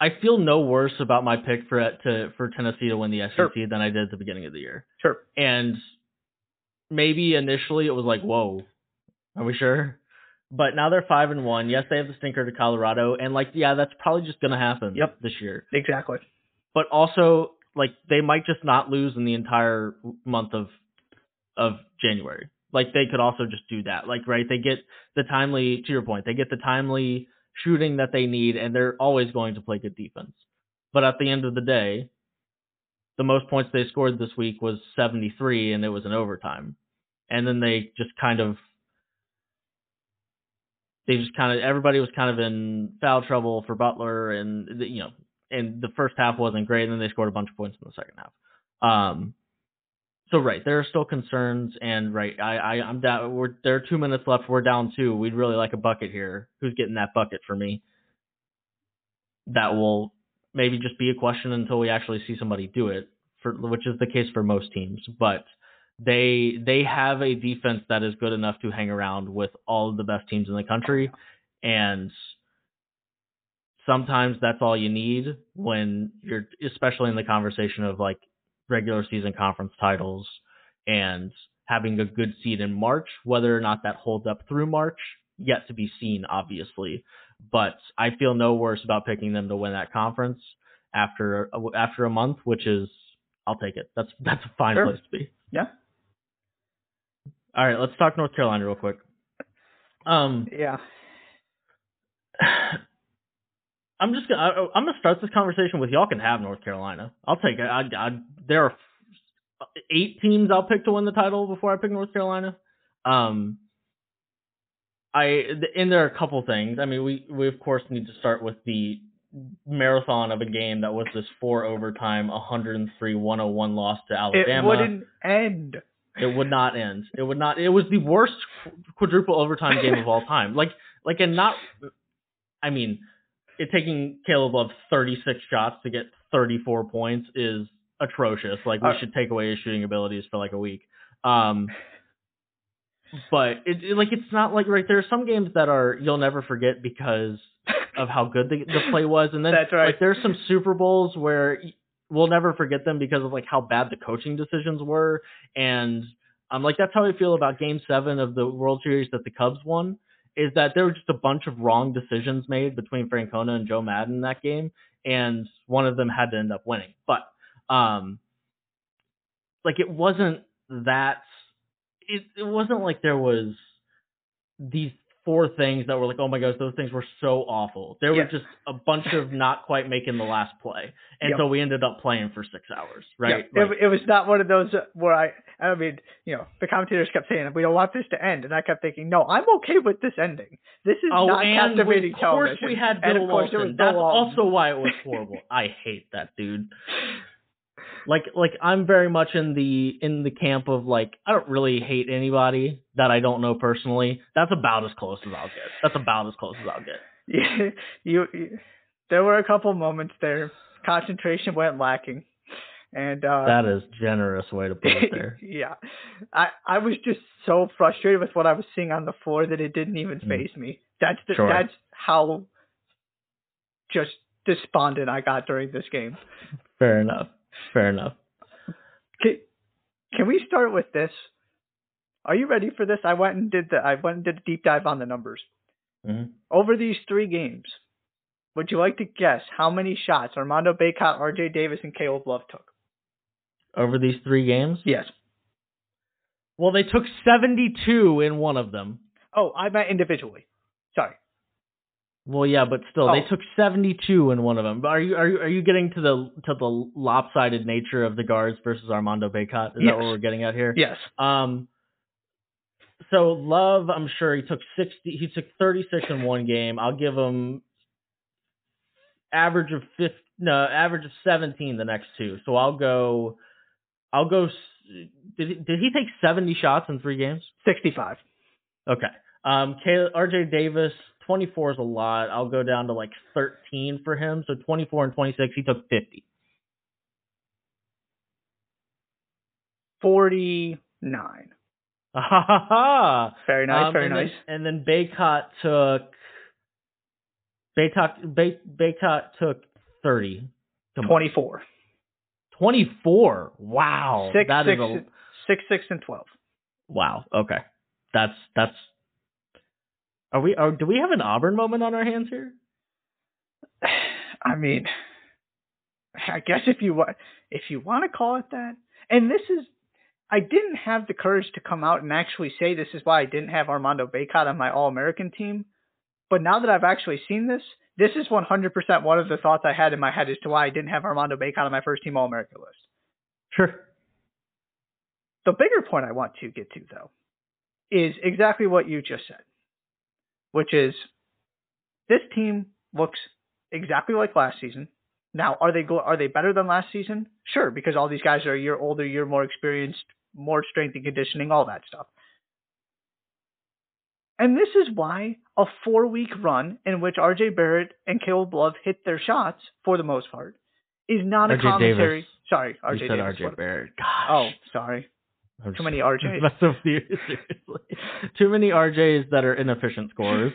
I feel no worse about my pick for to for Tennessee to win the SEC Sure. than I did at the beginning of the year. Sure. And maybe initially it was like, whoa, are we sure? But now they're five and one. Yes, they have the stinker to Colorado, and like, yeah, that's probably just gonna happen. Yep. This year, Exactly. but also like they might just not lose in the entire month of of January. Like they could also just do that. Like right, they get the timely to your point, they get the timely shooting that they need and they're always going to play good defense. But at the end of the day, the most points they scored this week was 73 and it was an overtime. And then they just kind of they just kind of everybody was kind of in foul trouble for Butler and you know and the first half wasn't great and then they scored a bunch of points in the second half. Um so right, there are still concerns and right, I, I I'm down we're there are two minutes left, we're down two. We'd really like a bucket here. Who's getting that bucket for me? That will maybe just be a question until we actually see somebody do it, for which is the case for most teams. But they they have a defense that is good enough to hang around with all of the best teams in the country, and sometimes that's all you need when you're especially in the conversation of like regular season conference titles and having a good seed in March. Whether or not that holds up through March, yet to be seen, obviously. But I feel no worse about picking them to win that conference after after a month, which is I'll take it. That's that's a fine Sure. place to be. Yeah. All right, let's talk North Carolina real quick. Um, Yeah. I'm just gonna I, I'm gonna start this conversation with y'all can have North Carolina. I'll take it. I, I, there are eight teams I'll pick to win the title before I pick North Carolina. Um, I and there are a couple things. I mean, we we of course need to start with the marathon of a game that was this four overtime 103-101 loss to Alabama. It wouldn't end. It would not end. It would not. It was the worst quadruple overtime game of all time. Like, like, and not. I mean, it taking Caleb Love 36 shots to get 34 points is atrocious. Like, we Uh, should take away his shooting abilities for like a week. Um, but it, it like it's not like right. There are some games that are you'll never forget because of how good the, the play was, and then That's right. like there's some Super Bowls where we'll never forget them because of like how bad the coaching decisions were, and um, like that's how I feel about Game Seven of the World Series that the Cubs won. Is that there were just a bunch of wrong decisions made between Francona and Joe Maddon in that game, and one of them had to end up winning. But um, like it wasn't that. It it wasn't like there was these four things that were like, oh my gosh, those things were so awful. There Yeah. were just a bunch of not quite making the last play, and Yep. so we ended up playing for six hours, right? Yeah, Like- it, it was not one of those where I, I mean, you know, the commentators kept saying we don't want this to end, and I kept thinking, no, I'm okay with this ending. This is Oh, not and captivating of course television. we had And Bill of course there Walton. Bill That's also why it was horrible. I hate that dude. Like, like I'm very much in the in the camp of like I don't really hate anybody that I don't know personally. That's about as close as I'll get. That's about as close as I'll get. Yeah, you, you, there were a couple moments there. Concentration went lacking, and uh, That is generous way to put it there. yeah, I I was just so frustrated with what I was seeing on the floor that it didn't even Mm. phase me. That's the, Sure. that's how just despondent I got during this game. Fair enough. Fair enough. Can, can we start with this? Are you ready for this? I went and did the I went and did a deep dive on the numbers. hmm Over these three games, would you like to guess how many shots Armando Bacot, RJ Davis, and Caleb Love took? Over these three games, Yes. well, they took 72 in one of them. Oh, I meant individually. Sorry. Well, yeah, but still, they Oh. took 72 in one of them. Are you are you are you getting to the to the lopsided nature of the guards versus Armando Bacot? Is Yes. that what we're getting at here? Yes. Um. So Love, I'm sure he took 60. He took 36 in one game. I'll give him average of 50. No, average of 17 the next two. So I'll go. I'll go. Did he, did he take 70 shots in three games? 65. Okay. Um, Kay- RJ Davis, 24 is a lot. I'll go down to like 13 for him. So 24 and 26, he took 50. 49. Ha ha ha. Very nice, Um, very and nice. Then, and then Bacot took. Bacot, Bay, Bacot took 30. Come on. 24. 24. Wow. Six, That is six, a six, six, and 12. wow. Okay. That's that's. Are we? Are, do we have an Auburn moment on our hands here? I mean, I guess if you want, if you want to call it that, and this is, I didn't have the courage to come out and actually say this is why I didn't have Armando Bacot on my All-American team. But now that I've actually seen this, this is 100% one of the thoughts I had in my head as to why I didn't have Armando Bacot on my first team All-American list. Sure. The bigger point I want to get to, though, is exactly what you just said, which is this team looks exactly like last season. Now, are they go- are they better than last season? Sure, because all these guys are a year older, year more experienced, more strength and conditioning, all that stuff. And this is why a four week run in which RJ Barrett and Caleb Love hit their shots for the most part is not a commentary. Davis. Sorry, RJ you said Davis. RJ Barrett. Gosh. Oh, sorry. I'm Too many just RJs. messing with you, seriously. Too many RJs that are inefficient scorers.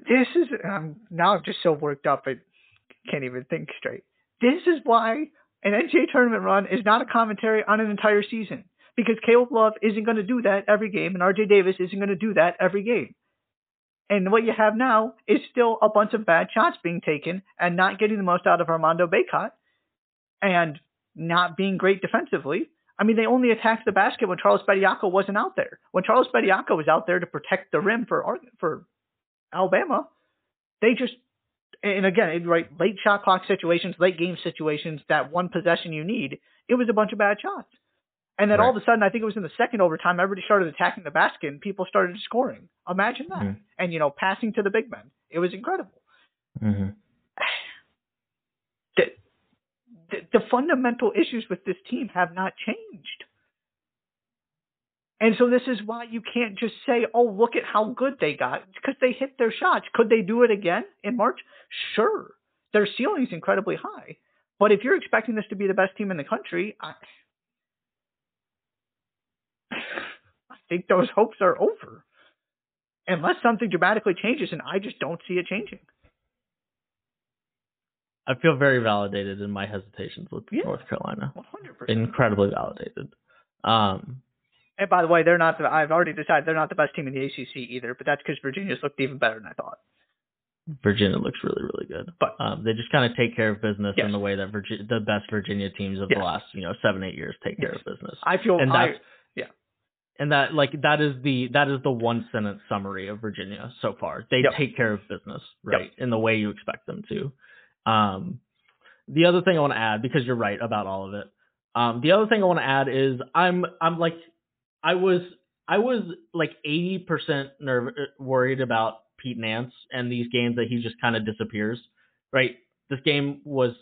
This is um, now I'm just so worked up I can't even think straight. This is why an NCAA tournament run is not a commentary on an entire season because Caleb Love isn't going to do that every game and RJ Davis isn't going to do that every game. And what you have now is still a bunch of bad shots being taken and not getting the most out of Armando Bacot and not being great defensively. I mean, they only attacked the basket when Charles Bediako wasn't out there. When Charles Bediako was out there to protect the rim for for Alabama, they just and again, right, late shot clock situations, late game situations, that one possession you need, it was a bunch of bad shots. And then all of a sudden, I think it was in the second overtime, everybody started attacking the basket and people started scoring. Imagine that. Mhm. And, you know, passing to the big men. It was incredible. Mm-hmm. The, fundamental issues with this team have not changed. And so this is why you can't just say, oh, look at how good they got, because they hit their shots. Could they do it again in March? Sure. Their ceiling's incredibly high. But if you're expecting this to be the best team in the country, I, I think those hopes are over. Unless something dramatically changes, and I just don't see it changing. I feel very validated in my hesitations with Yeah. North Carolina. 100%. Incredibly validated. Um, And by the way, they're not. The, I've already decided they're not the best team in the ACC either. But that's because Virginia's looked even better than I thought. Virginia looks really, really good. But- um, they just kind of take care of business Yes. in the way that Virginia, the best Virginia teams of Yes. the last, you know, seven, eight years take care of business. I feel. and I, that's and that like that is the that is the one sentence summary of Virginia so far. They Yep. take care of business, right, in the way you expect them to. Um, the other thing I want to add because you're right about all of it. Um, the other thing I want to add is I'm I'm like I was I was like 80% nerv- worried about Pete Nance and these games that he just kind of disappears. Right, this game was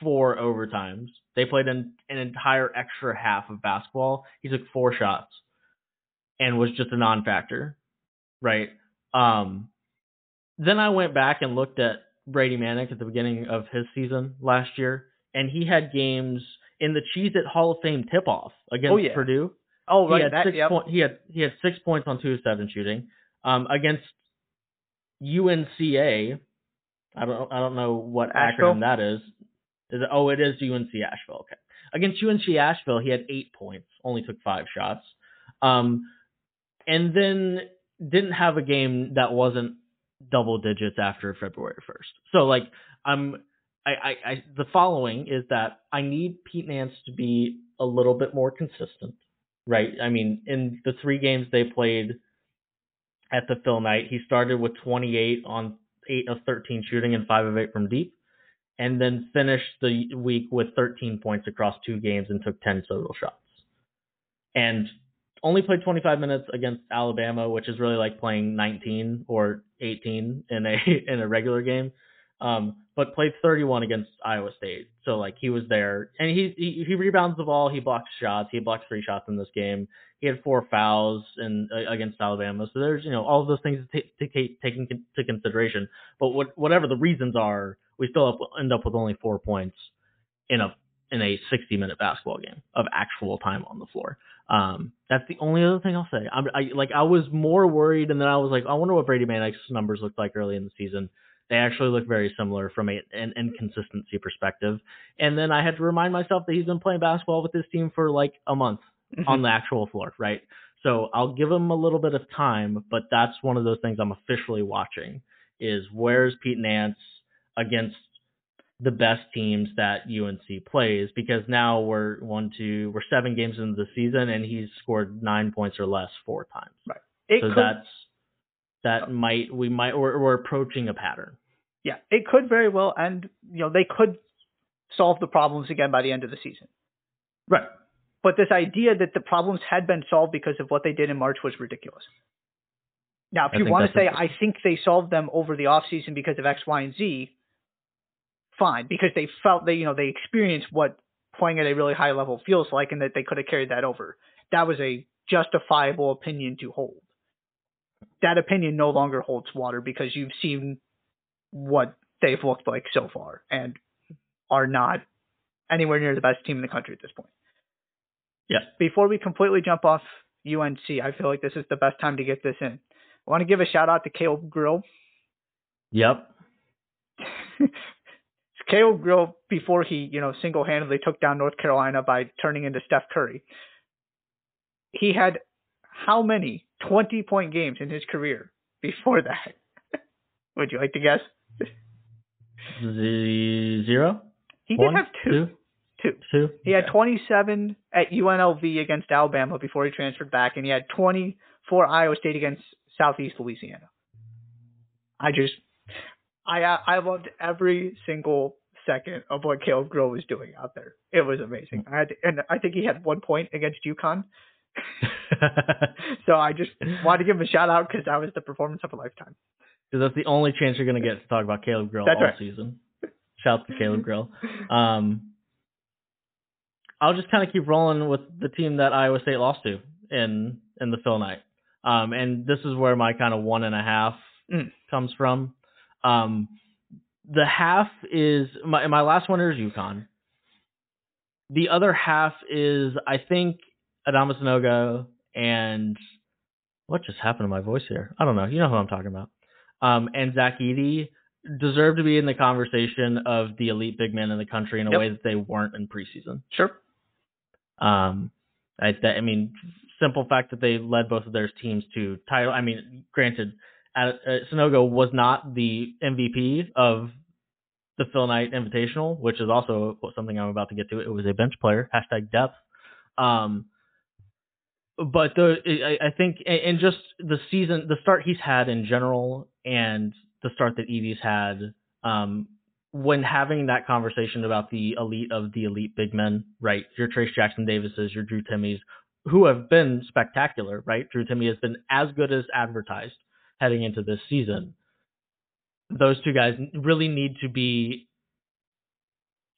four overtimes. They played an, an entire extra half of basketball. He took four shots and was just a non-factor, right? Um, then I went back and looked at Brady Manek at the beginning of his season last year, and he had games in the Cheez It Hall of Fame tip-off against Oh, yeah. Purdue. oh right. He had that six yep. point, he had he had six points on two of seven shooting. Um, against UNCA, I don't I don't know what Asheville? acronym that is. Is it? Oh, it is UNC Asheville. Okay. Against UNC Asheville, he had eight points, only took five shots, um, and then didn't have a game that wasn't double digits after February first. So like I'm. I, I, I the following is that I need Pete Nance to be a little bit more consistent, right? I mean, in the three games they played at the Phil Knight, he started with 28 on eight of 13 shooting and five of eight from deep, and then finished the week with 13 points across two games and took 10 total shots, and only played 25 minutes against Alabama, which is really like playing 19 or 18 in a in a regular game. Um, but played 31 against Iowa State. So like he was there, and he, he he rebounds the ball, he blocks shots, he blocked three shots in this game. He had four fouls in uh, against Alabama. So there's you know all of those things to take taken into consideration. But what whatever the reasons are, we still up, end up with only four points in a in a 60 minute basketball game of actual time on the floor. Um, that's the only other thing I'll say. I'm, I like I was more worried, and then I was like, I wonder what Brady Manek's numbers looked like early in the season. They actually look very similar from a, an inconsistency perspective. And then I had to remind myself that he's been playing basketball with this team for like a month Mhm. on the actual floor, right? So I'll give him a little bit of time, but that's one of those things I'm officially watching is where's Pete Nance against the best teams that UNC plays because now we're one, two, we're seven games into the season and he's scored nine points or less four times. It so could, that's that might we might we're, we're approaching a pattern. yeah, it could very well, and you know they could solve the problems again by the end of the season. Right. But this idea that the problems had been solved because of what they did in March was ridiculous. Now, if I you want to say. I think they solved them over the off season because of X, Y, and Z, fine, because they felt they, you know, they experienced what playing at a really high level feels like and that they could have carried that over. That was a justifiable opinion to hold. That opinion no longer holds water because you've seen what they've looked like so far and are not anywhere near the best team in the country at this point. Yeah. Before we completely jump off UNC, I feel like this is the best time to get this in. I want to give a shout out to Caleb Grill. Yep. Caleb Grill, before he, you know, single handedly took down North Carolina by turning into Steph Curry, he had how many 20 point games in his career before that? Would you like to guess? Zero. He One, did have two. Two. Two. He had Okay. 27 at UNLV against Alabama before he transferred back, and he had 20 for Iowa State against Southeast Louisiana. I just, I I loved every single second of what Caleb Grill was doing out there. It was amazing. I had, and I think he had one point against UConn. So I just wanted to give him a shout out because that was the performance of a lifetime. Because that's the only chance you're going to get to talk about Caleb Grill That's all right. season. Shout out to Caleb Grill. Um, I'll just kind of keep rolling with the team that Iowa State lost to in in the Phil Knight. Um, and this is where my kind of one and a half Mm. comes from. Um, the half is my my last one is UConn. The other half is I think Adama Sanogo and what just happened to my voice here? I don't know. You know who I'm talking about. Um, and Zach Edey deserve to be in the conversation of the elite big men in the country in a Yep. way that they weren't in preseason. Sure. Um, I, that, I mean, simple fact that they led both of their teams to title. I mean, granted, uh, Sanogo was not the MVP of the Phil Knight Invitational, which is also something I'm about to get to. It was a bench player. Hashtag depth. Um, but the I, I think and just the season, the start he's had in general, and the start that Edey's had, um, when having that conversation about the elite of the elite big men, right? Your Trayce Jackson Davises, your Drew Timmes, who have been spectacular, right? Drew Timme has been as good as advertised heading into this season. Those two guys really need to be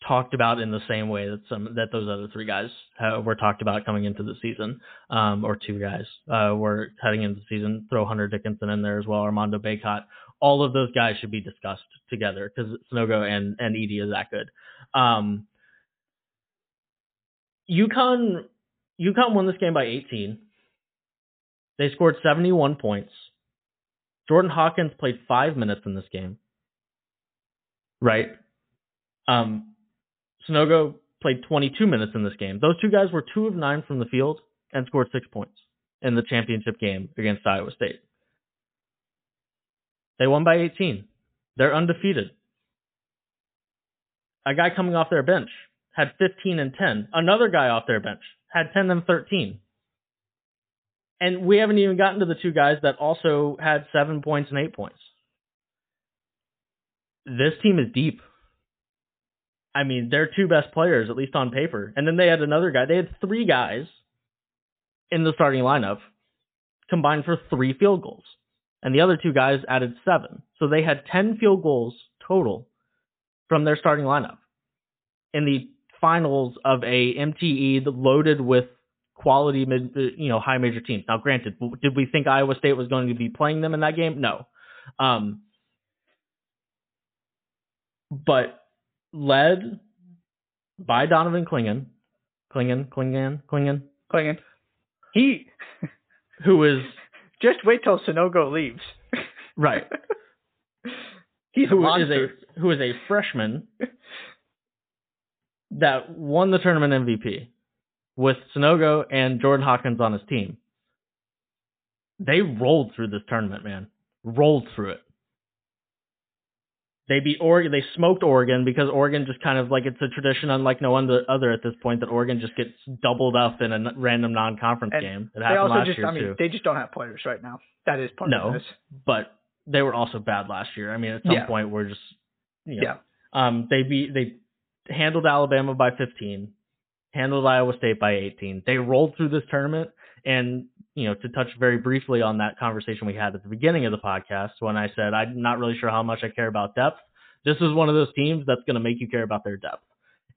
talked about in the same way that some that those other three guys uh, were talked about coming into the season, um, or two guys uh, were heading into the season. Throw Hunter Dickinson in there as well, Armando Bacot. All of those guys should be discussed together because Sanogo and and Edey is that good. Um, UConn UConn won this game by 18. They scored 71 points. Jordan Hawkins played five minutes in this game. Right. Um, Sanogo played 22 minutes in this game. Those two guys were two of nine from the field and scored six points in the championship game against Iowa State. They won by 18. They're undefeated. A guy coming off their bench had 15 and 10. Another guy off their bench had 10 and 13. And we haven't even gotten to the two guys that also had seven points and eight points. This team is deep. I mean, their two best players, at least on paper. And then they had another guy. They had three guys in the starting lineup combined for three field goals. And the other two guys added seven. So they had 10 field goals total from their starting lineup in the finals of a MTE loaded with quality mid, you know, high major teams. Now, granted, did we think Iowa State was going to be playing them in that game? No. Um, but led by Donovan Clingan, Clingan, Clingan, Clingan, Clingan. He who is just wait till Sanogo leaves. right. He's who a is a who is a freshman that won the tournament MVP with Sanogo and Jordan Hawkins on his team. They rolled through this tournament, man. Rolled through it. They beat Oregon. They smoked Oregon because Oregon just kind of like it's a tradition unlike no one other at this point that Oregon just gets doubled up in a random non-conference And game. It They happened also last just, year I mean, too. they just don't have players right now. That is part No. of this. but they were also bad last year. I mean, at some Yeah. point we're just you know, Yeah. Um, they beat they handled Alabama by 15, handled Iowa State by 18. They rolled through this tournament, and you know, to touch very briefly on that conversation we had at the beginning of the podcast when I said I'm not really sure how much I care about depth. This is one of those teams that's going to make you care about their depth,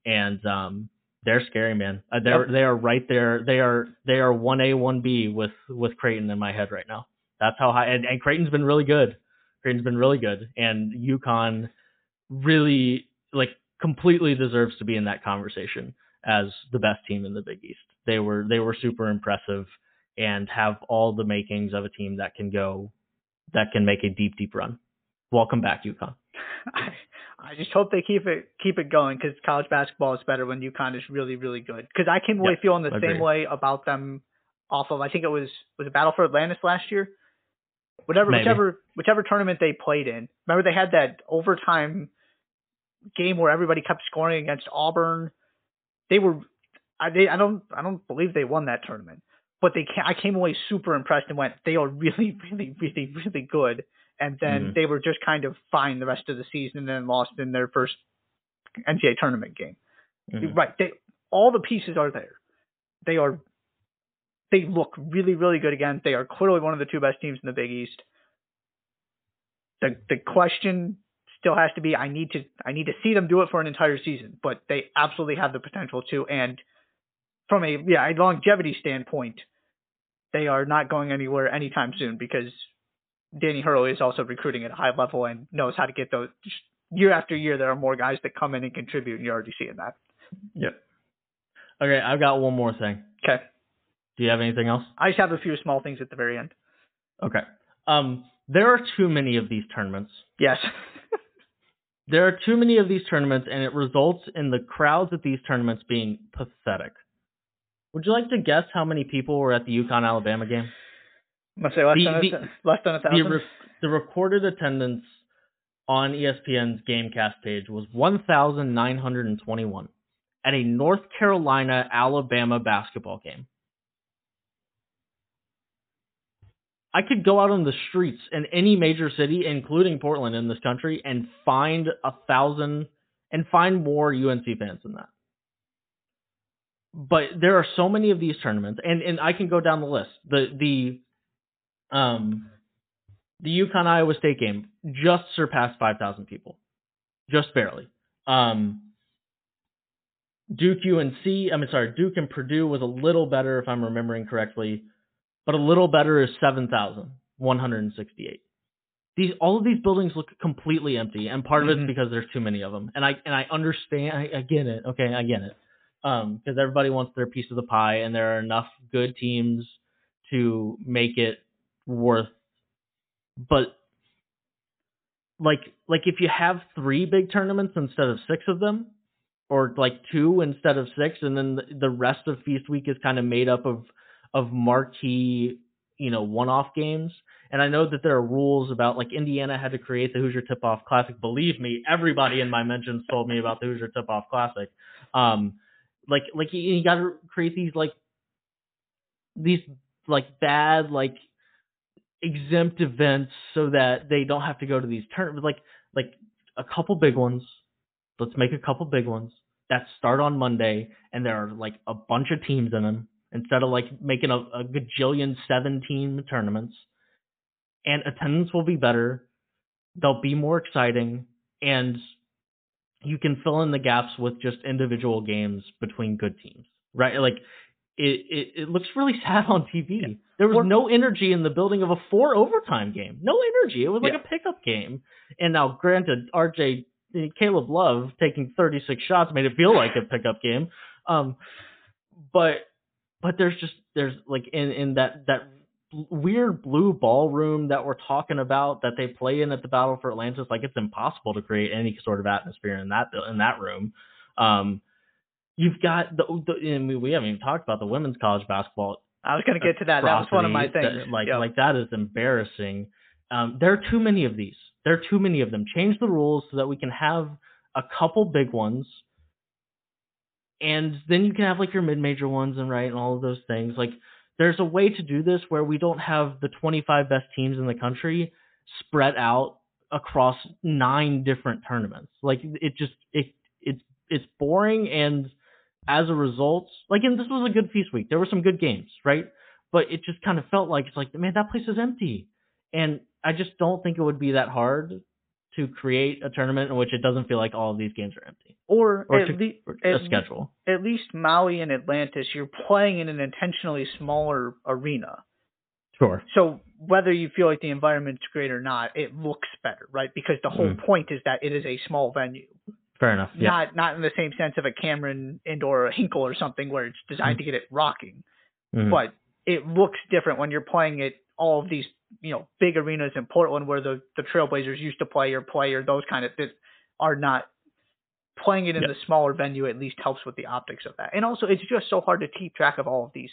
and um, they're scary, man. Uh, they're Yep. they are right there. They are they are one A one B with with Creighton in my head right now. That's how high. And, and Creighton's been really good. Creighton's been really good, and UConn really like completely deserves to be in that conversation as the best team in the Big East. They were they were super impressive and have all the makings of a team that can go that can make a deep deep run. Welcome back, UConn. I, I just hope they keep it keep it going because college basketball is better when UConn is really really good. Because I came away Yep, feeling the same way about them off of I think it was was it Battle for Atlantis last year. Whatever Maybe. whichever whichever tournament they played in. Remember they had that overtime game where everybody kept scoring against Auburn. They were I they I don't I don't believe they won that tournament. But they ca- I came away super impressed and went they are really really really really good. And then Mhm. they were just kind of fine the rest of the season and then lost in their first NCAA tournament game. Mhm. Right. They all the pieces are there. They are they look really, really good again. They are clearly one of the two best teams in the Big East. The the question still has to be I need to I need to see them do it for an entire season, but they absolutely have the potential to and from a yeah, a longevity standpoint, they are not going anywhere anytime soon because Danny Hurley is also recruiting at a high level and knows how to get those year after year there are more guys that come in and contribute and you're already seeing that. Yep. Okay, I've got one more thing. Okay. Do you have anything else? I just have a few small things at the very end. Okay. Um, there are too many of these tournaments. Yes. There are too many of these tournaments, and it results in the crowds at these tournaments being pathetic. Would you like to guess how many people were at the UConn Alabama game? I'm gonna say less The- than a, the- th- less than a The, thousand. re- the recorded attendance on ESPN's GameCast page was 1,921 at a North Carolina Alabama basketball game. I could go out on the streets in any major city, including Portland in this country, and find a thousand and find more UNC fans than that. But there are so many of these tournaments, and, and I can go down the list. The the um the UConn Iowa State game just surpassed five thousand people, just barely. Um, Duke UNC, I mean sorry, Duke and Purdue was a little better if I'm remembering correctly, but a little better is seven thousand one hundred and sixty-eight. These all of these buildings look completely empty, and part of it's because there's too many of them. And I and I understand, I, I get it. Okay, I get it. Um, because everybody wants their piece of the pie, and there are enough good teams to make it worth. But like like if you have three big tournaments instead of six of them, or like two instead of six, and then the, the rest of Feast Week is kind of made up of of marquee, you know, one-off games. And I know that there are rules about like Indiana had to create the Hoosier Tip-Off Classic. Believe me, everybody in my mentions told me about the Hoosier Tip-Off Classic. Um, like like you, you got to create these like these like bad like exempt events so that they don't have to go to these tournaments. Like like a couple big ones. Let's make a couple big ones that start on Monday, and there are like a bunch of teams in them instead of like making a, a gajillion seven team tournaments. And attendance will be better. They'll be more exciting, and you can fill in the gaps with just individual games between good teams, right? Like it, it, it looks really sad on TV. There was Or- no energy in the building of a four overtime game. No energy. It was like Yeah. a pickup game. And now, granted, RJ Caleb Love taking 36 shots made it feel like a pickup game. Um, but but there's just there's like in in that that weird blue ballroom that we're talking about that they play in at the Battle for Atlantis. Like it's impossible to create any sort of atmosphere in that in that room. Um, you've got the, the and we, we haven't even talked about the women's college basketball I was gonna get to that. That was one of my things. that- like Yep. like that is embarrassing. Um, there are too many of these. There are too many of them. Change the rules so that we can have a couple big ones, and then you can have like your mid-major ones and right and all of those things. Like there's a way to do this where we don't have the 25 best teams in the country spread out across nine different tournaments. Like it just it it's it's boring and as a result, like and this was a good feast week. There were some good games, right? But it just kind of felt like it's like man, that place is empty. And I just don't think it would be that hard to create a tournament in which it doesn't feel like all of these games are empty or, or at, to- le- or a schedule. at least Maui and Atlantis, you're playing in an intentionally smaller arena. Sure. So whether you feel like the environment's great or not, it looks better, right? Because the whole Mm. point is that it is a small venue, Fair enough. Yeah. not not in the same sense of a Cameron indoor or a Hinkle or something where it's designed to get it rocking. Mhm. But it looks different when you're playing it all of these, you know, big arenas in Portland where the the Trailblazers used to play or play or those kind of that are not playing it in Yep. the smaller venue at least helps with the optics of that. And also it's just so hard to keep track of all of these.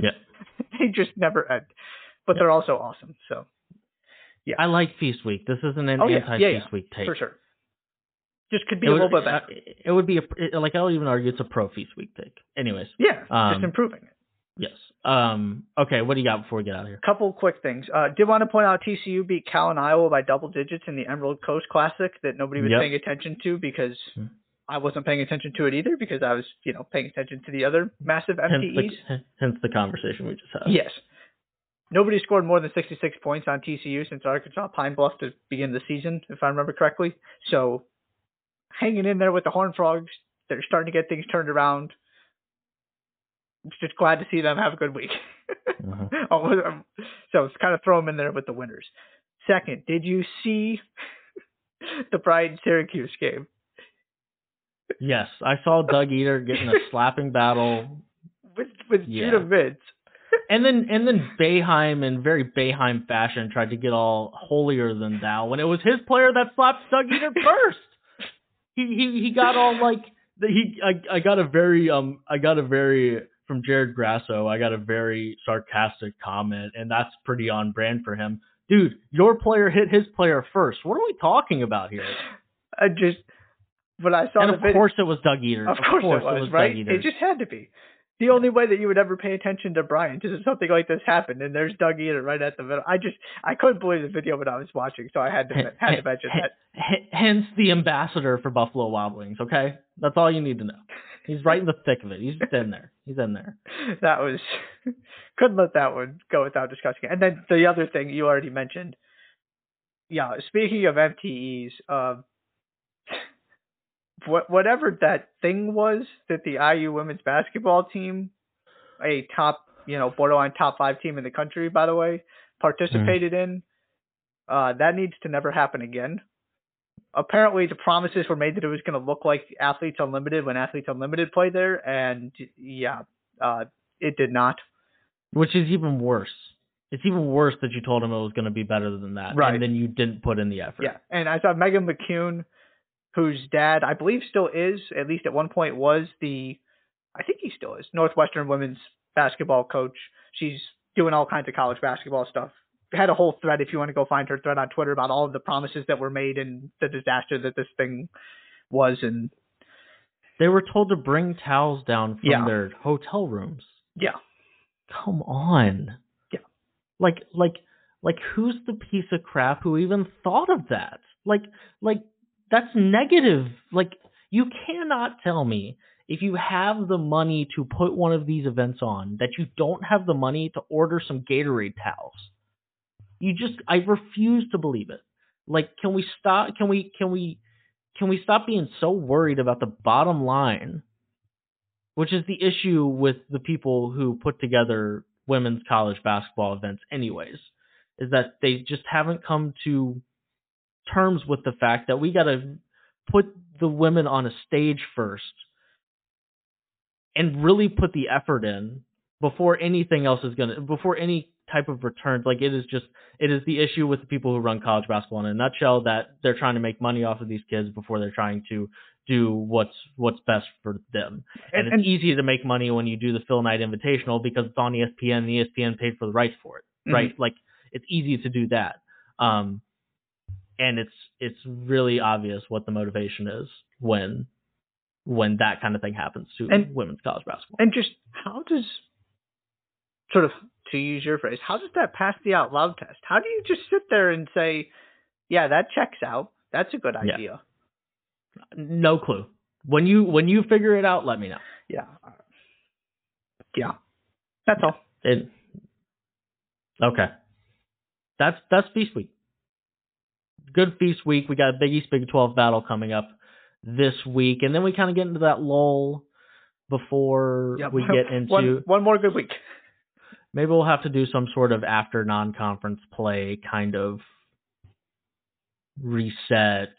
Yeah. they just never end. But they're also awesome. So yeah. I like Feast Week. This isn't an Oh, yeah. anti Yeah, Feast yeah. Week take. for sure. Just could be It a would, little bit better. it would be a like I'll even argue it's a pro Feast Week take. Anyways, yeah, um, just improving it. Yes. Um. Okay. What do you got before we get out of here? couple quick things. Uh, did want to point out TCU beat Cal and Iowa by double digits in the Emerald Coast Classic that nobody was Yep. paying attention to because Hmm. I wasn't paying attention to it either because I was, you know, paying attention to the other massive Hence MTEs. the, hence the conversation we just had. Yes. Nobody scored more than 66 points on TCU since Arkansas Pine Bluff to begin the season, if I remember correctly. So, hanging in there with the Horned Frogs, they're starting to get things turned around. Just glad to see them have a good week. Um, so it's kind of throw them in there with the winners. Second, did you see the Pride Syracuse game Yes, I saw Doug Edert getting a slapping battle. with with Yeah. Judah Mintz? And then and then Boeheim in very Boeheim fashion tried to get all holier than thou when it was his player that slapped Doug Edert first. He he he got all like he I I got a very um I got a very from Jared Grasso I got a very sarcastic comment and that's pretty on brand for him. Dude, your player hit his player first. What are we talking about here? I just when I saw and the of video, course it was Doug Edert. of course, it was, Doug right. Eater. It just had to be. The only way that you would ever pay attention to Bryant is if something like this happened, and there's Doug Edert right at the middle. I just I couldn't believe the video when I was watching, so I had to had to mention that. Hence the ambassador for Buffalo Wild Wings. Okay, that's all you need to know. He's right in the thick of it. He's just in there. He's in there. That was couldn't let that one go without discussing. it. And then the other thing you already mentioned. Yeah, speaking of MTEs, um, whatever that thing was that the IU women's basketball team, a top you know borderline top five team in the country, by the way, participated in, uh, that needs to never happen again. Apparently, the promises were made that it was going to look like Athletes Unlimited when Athletes Unlimited played there, and yeah, uh, it did not. Which is even worse. It's even worse that you told him it was going to be better than that, Right. and then you didn't put in the effort. Yeah, and I saw Meghan McKeown, whose dad I believe still is, at least at one point was the, I think he still is Northwestern women's basketball coach. She's doing all kinds of college basketball stuff. Had a whole thread if you want to go find her thread on Twitter about all of the promises that were made and the disaster that this thing was, and They were told to bring towels down from Yeah. their hotel rooms. yeah, Come on. Yeah. Like like like who's the piece of crap who even thought of that? Like like that's negative. Like you cannot tell me if you have the money to put one of these events on that you don't have the money to order some Gatorade towels. You just I refuse to believe it. Like can we stop can we can we can we stop being so worried about the bottom line which is the issue with the people who put together women's college basketball events anyways is that they just haven't come to terms with the fact that we got to put the women on a stage first and really put the effort in before anything else is going to before any type of returns like it is just it is the issue with the people who run college basketball in a nutshell that they're trying to make money off of these kids before they're trying to do what's what's best for them and, And- it's easy to make money when you do the Phil Knight Invitational because it's on ESPN and ESPN paid for the rights for it, Mhm. right? Like it's easy to do that, um, and it's it's really obvious what the motivation is when when that kind of thing happens to And- women's college basketball. and just how does sort of to use your phrase, how does that pass the out loud test? How do you just sit there and say, yeah, that checks out. That's a good Yeah. idea. no clue. When you when you figure it out, let me know. Yeah. Yeah. That's all. It, okay. That's that's feast week. Good feast week. We got a Big East Big Twelve battle coming up this week, and then we kind of get into that lull before Yeah, we get into one, one more good week. Maybe we'll have to do some sort of after non-conference play kind of reset,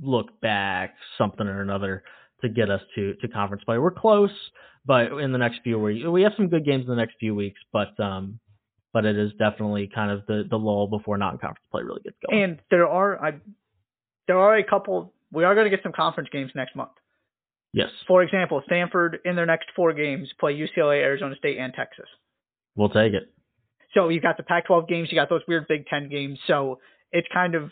look back, something or another to get us to to conference play. We're close, but in the next few weeks, we have some good games in the next few weeks, but um, but it is definitely kind of the the lull before non-conference play really gets going. And there are I, there are a couple. We are going to get some conference games next month. yes, For example, Stanford in their next four games play UCLA, Arizona State, and Texas. We'll take it. So you've got the Pac-12 games, you got those weird Big Ten games. So it's kind of,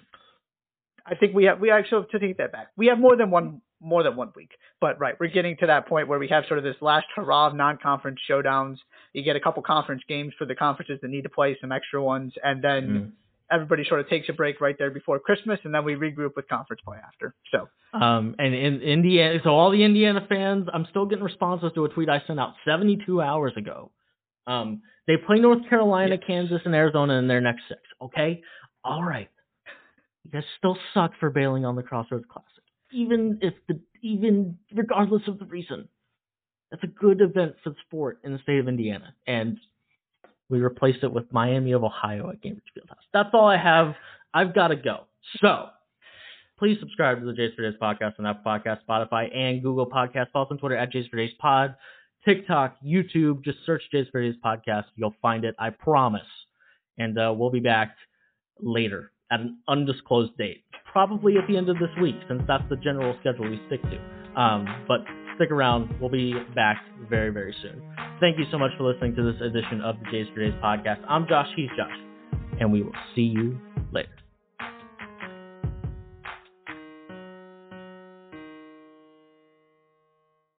I think we have we actually have to take that back. We have more than one more than one week, but right, we're getting to that point where we have sort of this last hurrah of non-conference showdowns. You get a couple conference games for the conferences that need to play some extra ones, and then Mm. everybody sort of takes a break right there before Christmas, and then we regroup with conference play after. So Um, and in Indiana, so all the Indiana fans, I'm still getting responses to a tweet I sent out 72 hours ago. Um, they play North Carolina, Yes. Kansas, and Arizona in their next six. Okay, all right. You guys still suck for bailing on the Crossroads Classic, even if the even regardless of the reason. That's a good event for the sport in the state of Indiana, and we replaced it with Miami of Ohio at Gainbridge Fieldhouse. That's all I have. I've got to go. So please subscribe to the Jays for Days podcast on Apple Podcast, Spotify, and Google Podcast. Follow us on Twitter at Jays for Days Pod. TikTok, YouTube. Just search Jays for podcast. You'll find it. I promise. And uh, we'll be back later at an undisclosed date, probably at the end of this week, since that's the general schedule we stick to. Um, but stick around. We'll be back very, very soon. Thank you so much for listening to this edition of the Jays for podcast. I'm Josh. He's Josh. And we will see you later.